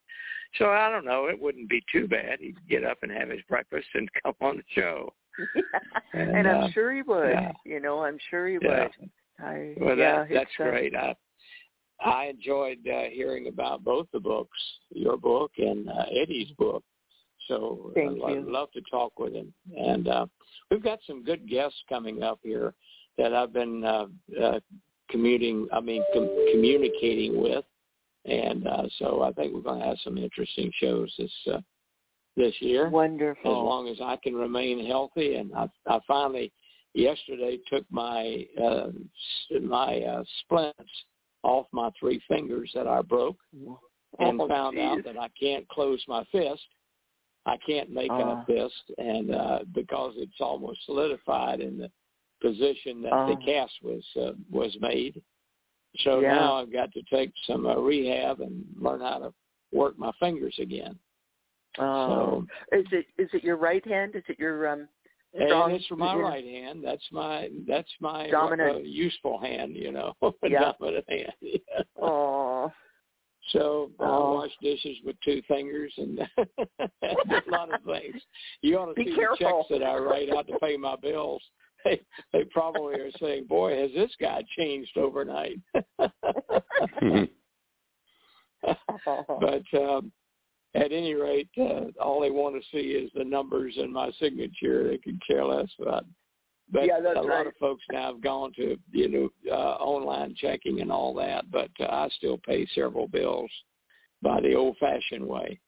So I don't know. It wouldn't be too bad. He'd get up and have his breakfast and come on the show. and, And, I'm uh, sure he would. yeah. You know, I'm sure he Yeah. would. I, Well, yeah, that's uh, great. I I enjoyed uh, hearing about both the books, your book and uh, Eddie's book. So Thank I'd you. love to talk with him. And uh, we've got some good guests coming up here that I've been uh, uh, commuting. I mean, com- communicating with. And uh, so I think we're going to have some interesting shows this uh, this year Wonderful. as long as I can remain healthy. And I, I finally yesterday took my uh, my uh, splints off my three fingers that I broke, and Oh, found out that I can't close my fist. I can't make Ah. a fist, and uh, because it's almost solidified in the position that the Ah. cast was uh, was made. So Yeah. now I've got to take some uh, rehab and learn how to work my fingers again. Oh. is it is it your right hand? Is it your um? Strong- And it's for my yeah. right hand. That's my that's my Dominant. uh, useful hand, you know, Yeah. dominant hand. Yeah. Oh. So uh, I Oh. wash dishes with two fingers and a lot of things. You ought to Be see careful. the checks that I write out to pay my bills. they they probably are saying, "Boy, has this guy changed overnight." but um, at any rate, uh, all they want to see is the numbers and my signature. They could care less about. But Yeah, that's a lot of folks now have gone to you know uh, online checking and all that, but uh, I still pay several bills by the old-fashioned way.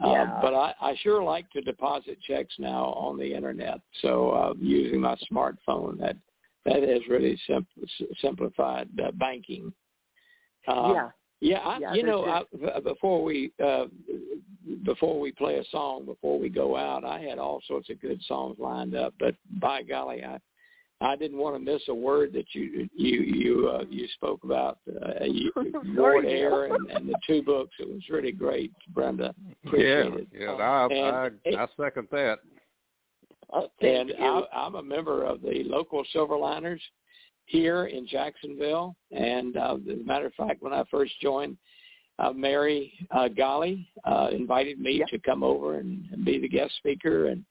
Yeah. Uh, but I, I sure like to deposit checks now on the internet. So uh, using my smartphone, that that has really simpl- simplified uh, banking. Uh, yeah. Yeah, I, Yeah, you that's know, I, before we uh, before we play a song, before we go out, I had all sorts of good songs lined up. But by golly, I I didn't want to miss a word that you you you uh, you spoke about. Uh, you, Lord Sorry, Air and, and the two books. It was really great, Brenda. yeah, it. yeah, I, And I, I second that. Oh, and. I, I'm a member of the local Silverliners here in Jacksonville. And uh, as a matter of fact, when I first joined, uh, Mary uh, Golly uh, invited me Yep. to come over and, and be the guest speaker, and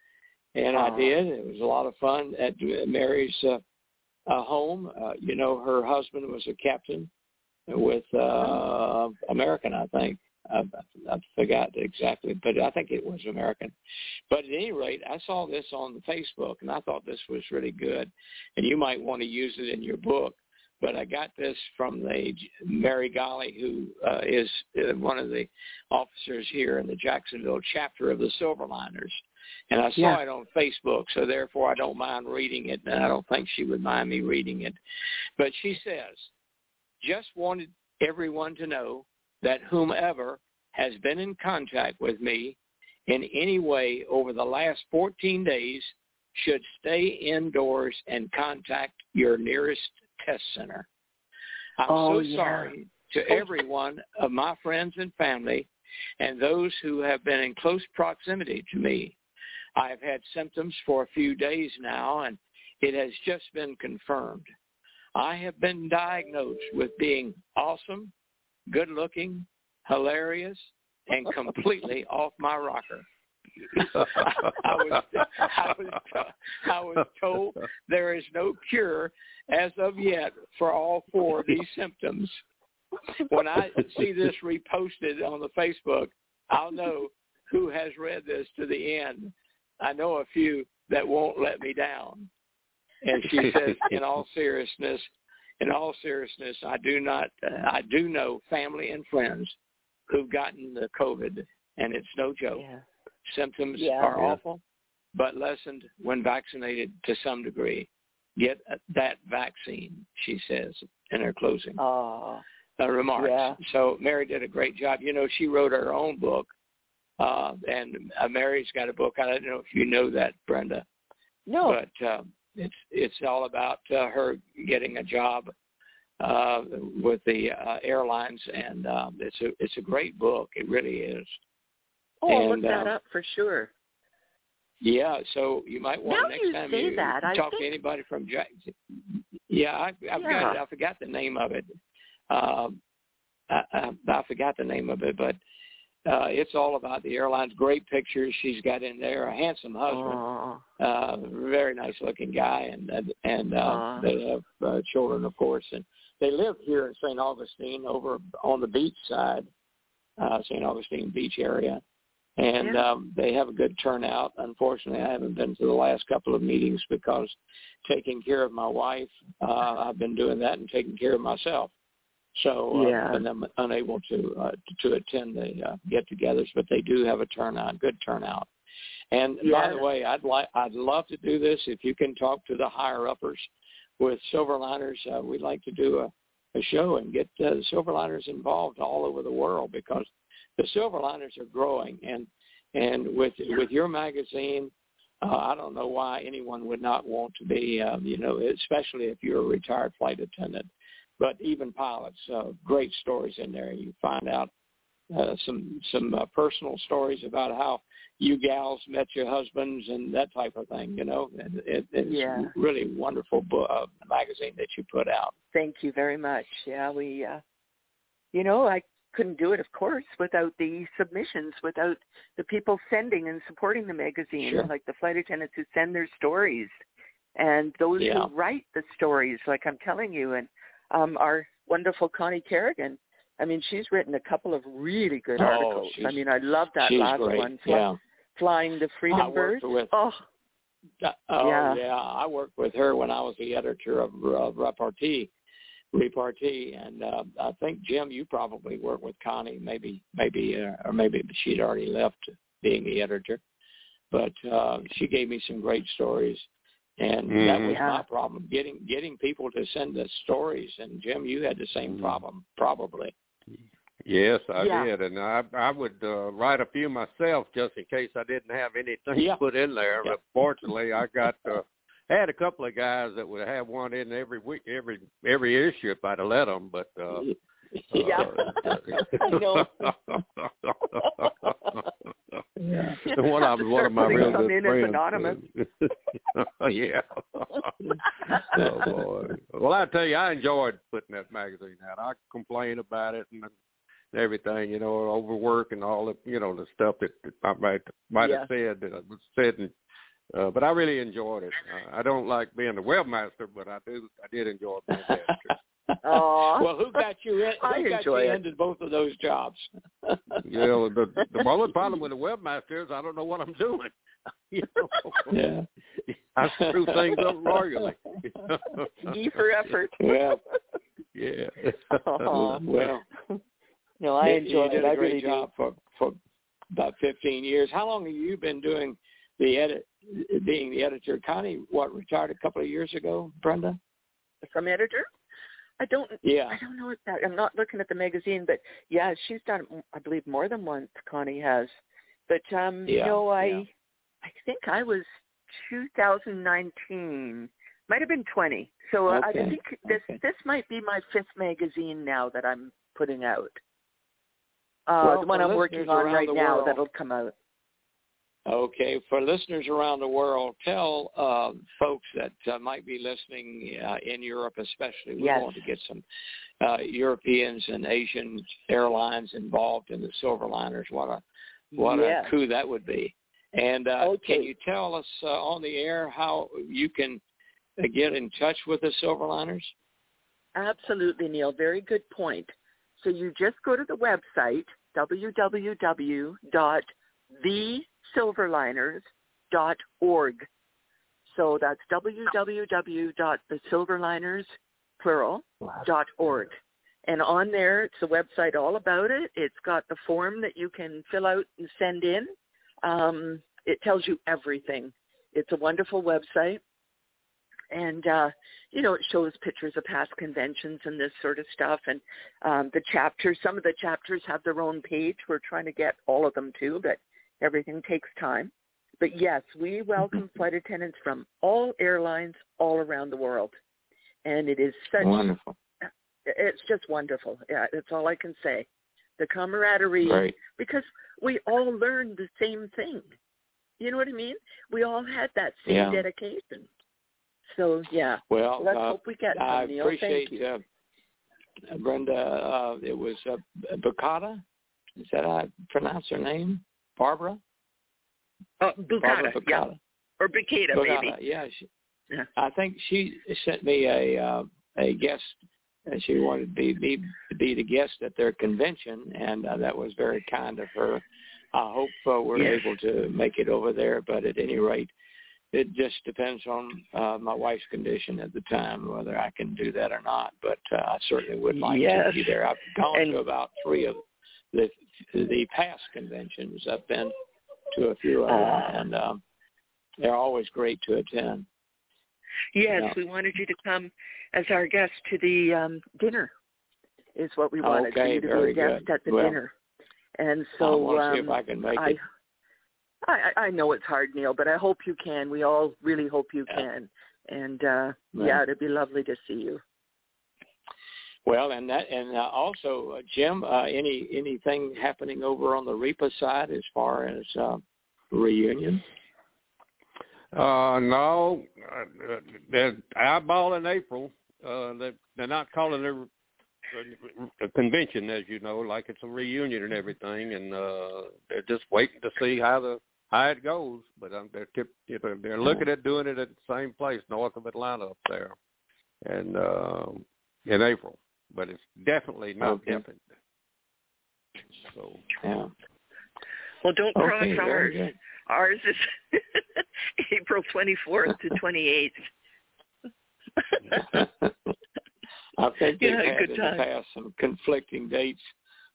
and I did. It was a lot of fun at Mary's uh, uh, home. Uh, you know, her husband was a captain with uh, American, I think. I, I forgot exactly, but I think it was American. But at any rate, I saw this on the Facebook, and I thought this was really good, and you might want to use it in your book. But I got this from the Mary Golly, who uh, is uh, one of the officers here in the Jacksonville chapter of the Silverliners, and I saw Yeah. it on Facebook, so therefore I don't mind reading it, and I don't think she would mind me reading it. But she says, just wanted everyone to know that whomever has been in contact with me in any way over the last 14 days should stay indoors and contact your nearest test center. I'm Oh, so yeah. sorry to every one of my friends and family and those who have been in close proximity to me. I have had symptoms for a few days now, and it has just been confirmed. I have been diagnosed with being awesome, good looking, hilarious, and completely off my rocker. I was I was I was told there is no cure as of yet for all four of these symptoms. When I see this reposted on the Facebook, I'll know who has read this to the end. I know a few that won't let me down. And she says, in all seriousness, in all seriousness, I do not, I do know family and friends who've gotten the COVID, and it's no joke. yeah. Symptoms Yeah, are yeah. awful, but lessened when vaccinated to some degree. Get that vaccine, she says in her closing Oh, uh, remarks. Yeah. So Mary did a great job. You know, she wrote her own book, uh, and uh, Mary's got a book. I don't know if you know that, Brenda, no. but uh, it's it's all about uh, her getting a job uh, with the uh, airlines, and um, it's a it's a great book. It really is. oh, I'll look that um, up for sure. Yeah, so you might want Now next you time say you that, talk to anybody from Jack. Yeah, I, I've got it. I forgot the name of it. Um, I, I, I forgot the name of it, but uh, it's all about the airlines. Great pictures she's got in there. A handsome husband, uh, very nice looking guy, and and, and uh, they have uh, children, of course, and they live here in St. Augustine, over on the beach side, uh, St. Augustine Beach area and Yeah. um, they have a good turnout. Unfortunately, I haven't been to the last couple of meetings because taking care of my wife, uh, I've been doing that and taking care of myself. So uh, Yeah. Been un- unable to uh, to attend the uh, get-togethers, but they do have a turnout, good turnout. And by the way, I'd like I'd love to do this if you can talk to the higher uppers with Silverliners. Uh, we'd like to do a, a show and get uh, the Silverliners involved all over the world because the Silverliners are growing, and and with with your magazine, uh, I don't know why anyone would not want to be, um, you know, especially if you're a retired flight attendant, but even pilots. Uh, great stories in there. You find out uh, some some uh, personal stories about how you gals met your husbands and that type of thing. You know, and it, it's Yeah. really wonderful book, uh, magazine that you put out. thank you very much. Yeah, we, uh, you know, I couldn't do it, of course, without the submissions, without the people sending and supporting the magazine, Sure. like the flight attendants who send their stories. and those Yeah. who write the stories, like I'm telling you, and um, our wonderful Connie Kerrigan. I mean, she's written a couple of really good Oh, articles. I mean, I love that last great. one, Fly- Yeah. Flying the Freedom Bird. with Oh, Uh, oh Yeah. yeah. I worked with her when I was the editor of uh, Repartee, Repartee, and uh, I think Jim, you probably worked with Connie, maybe, maybe, uh, or maybe she'd already left being the editor, but uh, she gave me some great stories, and that Mhm. was Yeah. my problem getting getting people to send us stories. And Jim, you had the same Mhm. problem, probably. Yes, I Yeah. did, and I I would uh, write a few myself just in case I didn't have anything Yeah. put in there. Yeah. But fortunately, I got uh, had a couple of guys that would have one in every week, every every issue if I'd have let them. But uh, Yeah. I know. Yeah. one of one of my real good friends. anonymous. yeah. oh boy. Well, I tell you, I enjoyed putting that magazine out. I complain about it and everything, you know, overwork and all the, you know, the stuff that, that I might might Yeah. have said that was said, and, uh, but I really enjoyed it. Uh, I don't like being the webmaster, but I do. I did enjoy being the editor. Aw. well, who got you in? Who I got enjoy you it. into both of those jobs? yeah, know, the the only problem with the webmaster is I don't know what I'm doing. You know? Yeah. I screw things up royally. E for effort. Yeah. yeah. Aw. well, No, I you- enjoy you did it. I a great really job for for about 15 years. How long have you been doing the edit, being the editor? Connie, what retired a couple of years ago? Brenda? From editor? I don't. Yeah. I don't know what that. I'm not looking at the magazine, but yeah, she's done. I believe more than once. Connie has, but um, Yeah, no, I, yeah. I think I was 2019. Might have been 20. So uh, I think this okay. this might be my fifth magazine now that I'm putting out. Uh, Well, the one for I'm working on right now world- that'll come out. Okay, for listeners around the world, tell uh, folks that uh, might be listening uh, in Europe, especially. We Yes. want to get some uh, Europeans and Asian airlines involved in the Silverliners. What a what Yeah. a coup that would be! And uh, Okay. can you tell us uh, on the air how you can uh, get in touch with the Silverliners? Absolutely, Neil. Very good point. So you just go to the website, www.thesilverliners.org. So that's www.thesilverliners, plural, dot org. And on there, it's a website all about it. It's got the form that you can fill out and send in. Um, it tells you everything. It's a wonderful website. And, uh, you know, it shows pictures of past conventions and this sort of stuff. And um, the chapters, some of the chapters have their own page. We're trying to get all of them too, but everything takes time. But yes, we welcome flight attendants from all airlines all around the world. And it is such Wonderful, it's just wonderful. Yeah, that's all I can say. The camaraderie, great. because we all learned the same thing. You know what I mean? We all had that same Yeah. dedication. So yeah, Well, let's uh, hope we get I Neil. appreciate Thank you. uh, Brenda. Uh, it was uh, Bacata. Is that how I pronounce her name? Barbara. Oh, Barbara Bucata, yeah, or Bicata, Bacata, maybe. Yeah, she, Yeah. I think she sent me a uh, a guest. And she wanted to be, be to be the guest at their convention, and uh, that was very kind of her. I hope uh, we're Yes. able to make it over there, but at any rate, it just depends on uh, my wife's condition at the time whether I can do that or not. But uh, I certainly would like Yes. to be there. I've gone And- to about three of the the past conventions. I've been to a few of them, Ah. and um, they're always great to attend. Yes, Yeah. we wanted you to come as our guest to the um, dinner. Is what we wanted Okay, you to be a guest good. at the Well, dinner. And I so want to see um, if I can make I, it. I I know it's hard, Neil, but I hope you can. We all really hope you Yeah. can. And uh Yeah. yeah, it'd be lovely to see you. Well, and that, and uh, also, uh, Jim, uh, any anything happening over on the REPA side as far as uh, reunion? Uh, no, uh, they're eyeball in April. Uh, they they're not calling it a, convention, as you know, like it's a reunion and everything, and uh, they're just waiting to see how the how it goes. But um, they're tip, they're looking at doing it at the same place north of Atlanta up there, and uh, in April. But it's definitely not Okay. definite. So Yeah. Well, don't cross Okay, very ours. Ours is April 24th to 28th. I think they've Yeah, had good in time. the past some conflicting dates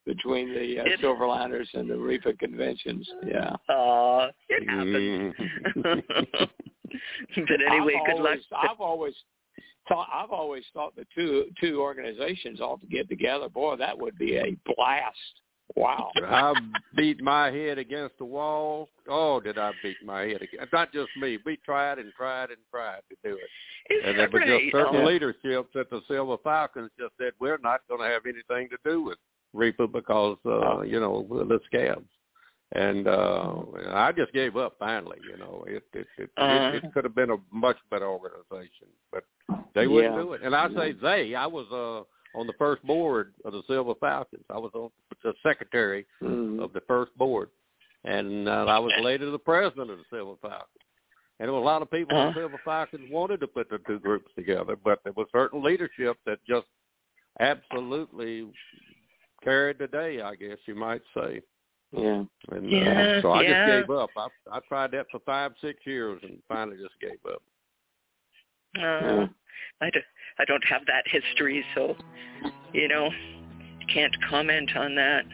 between the uh, It- Silverliners and the REPA conventions. Yeah. Aw, it happens. mm, but anyway, I've good luck. I've always thought I've always thought the two two organizations ought to get together. Boy, that would be a blast. Wow. I beat my head against the wall. Oh, did I beat my head against? Not just me. We tried and tried and tried to do it. Is And there that was just certain Oh, leaderships at the Silver Falcons just said we're not going to have anything to do with Reaper because uh, you know the scabs. And uh I just gave up finally. You know, it it it, Uh. it, it could have been a much better organization, but they wouldn't Yeah. do it. And I say they. I was uh on the first board of the Silver Falcons. I was on the secretary Mhm. of the first board, and uh, I was later the president of the Silver Falcons. And there were a lot of people in Uh-huh. the Silver Falcons wanted to put the two groups together, but there was certain leadership that just absolutely carried the day, I guess you might say. Yeah. And Yeah, uh, so I yeah. just gave up. I I tried that for five, six years, and finally just gave up. uh, I, do, I don't have that history, so, you know, can't comment on that.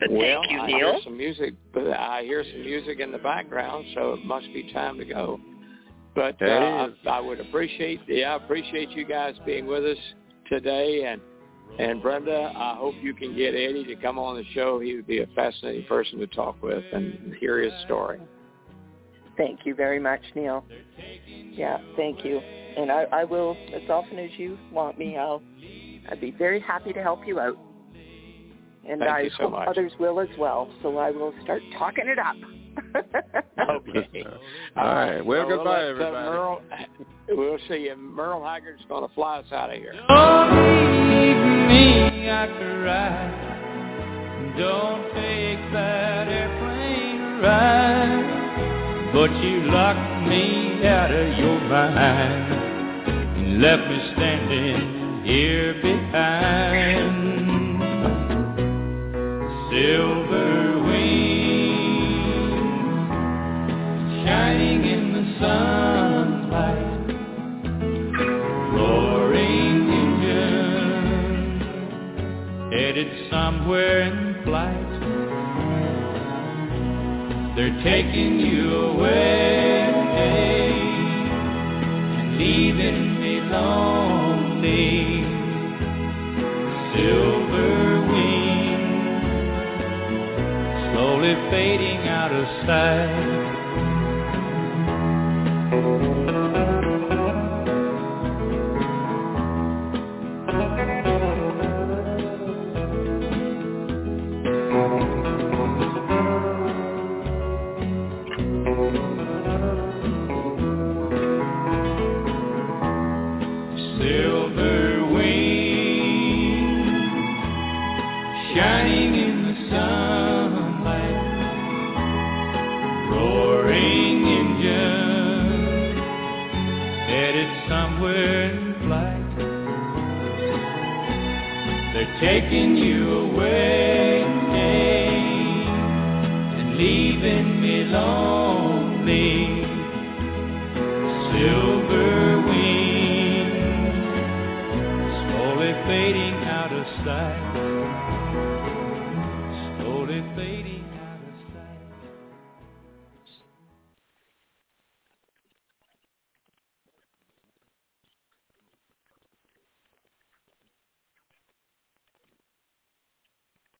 But well, thank you, I hear some music, but I hear some music in the background, so it must be time to go. But uh, I. I would appreciate, yeah, I appreciate you guys being with us today, and and Brenda, I hope you can get Eddie to come on the show. He would be a fascinating person to talk with and hear his story. Thank you very much, Neil. Yeah, thank you. And I, I will, as often as you want me, I'll, I'd be very happy to help you out. And Thank I you so hope much. others will as well. So I will start talking it up. Okay. All right. Well, so goodbye, let, uh, everybody. Merle, we'll see you. Merle Haggard's going to fly us out of here. Don't leave me, I cry. Don't take that airplane ride. But you locked me out of your mind and left me standing here behind. Of sight.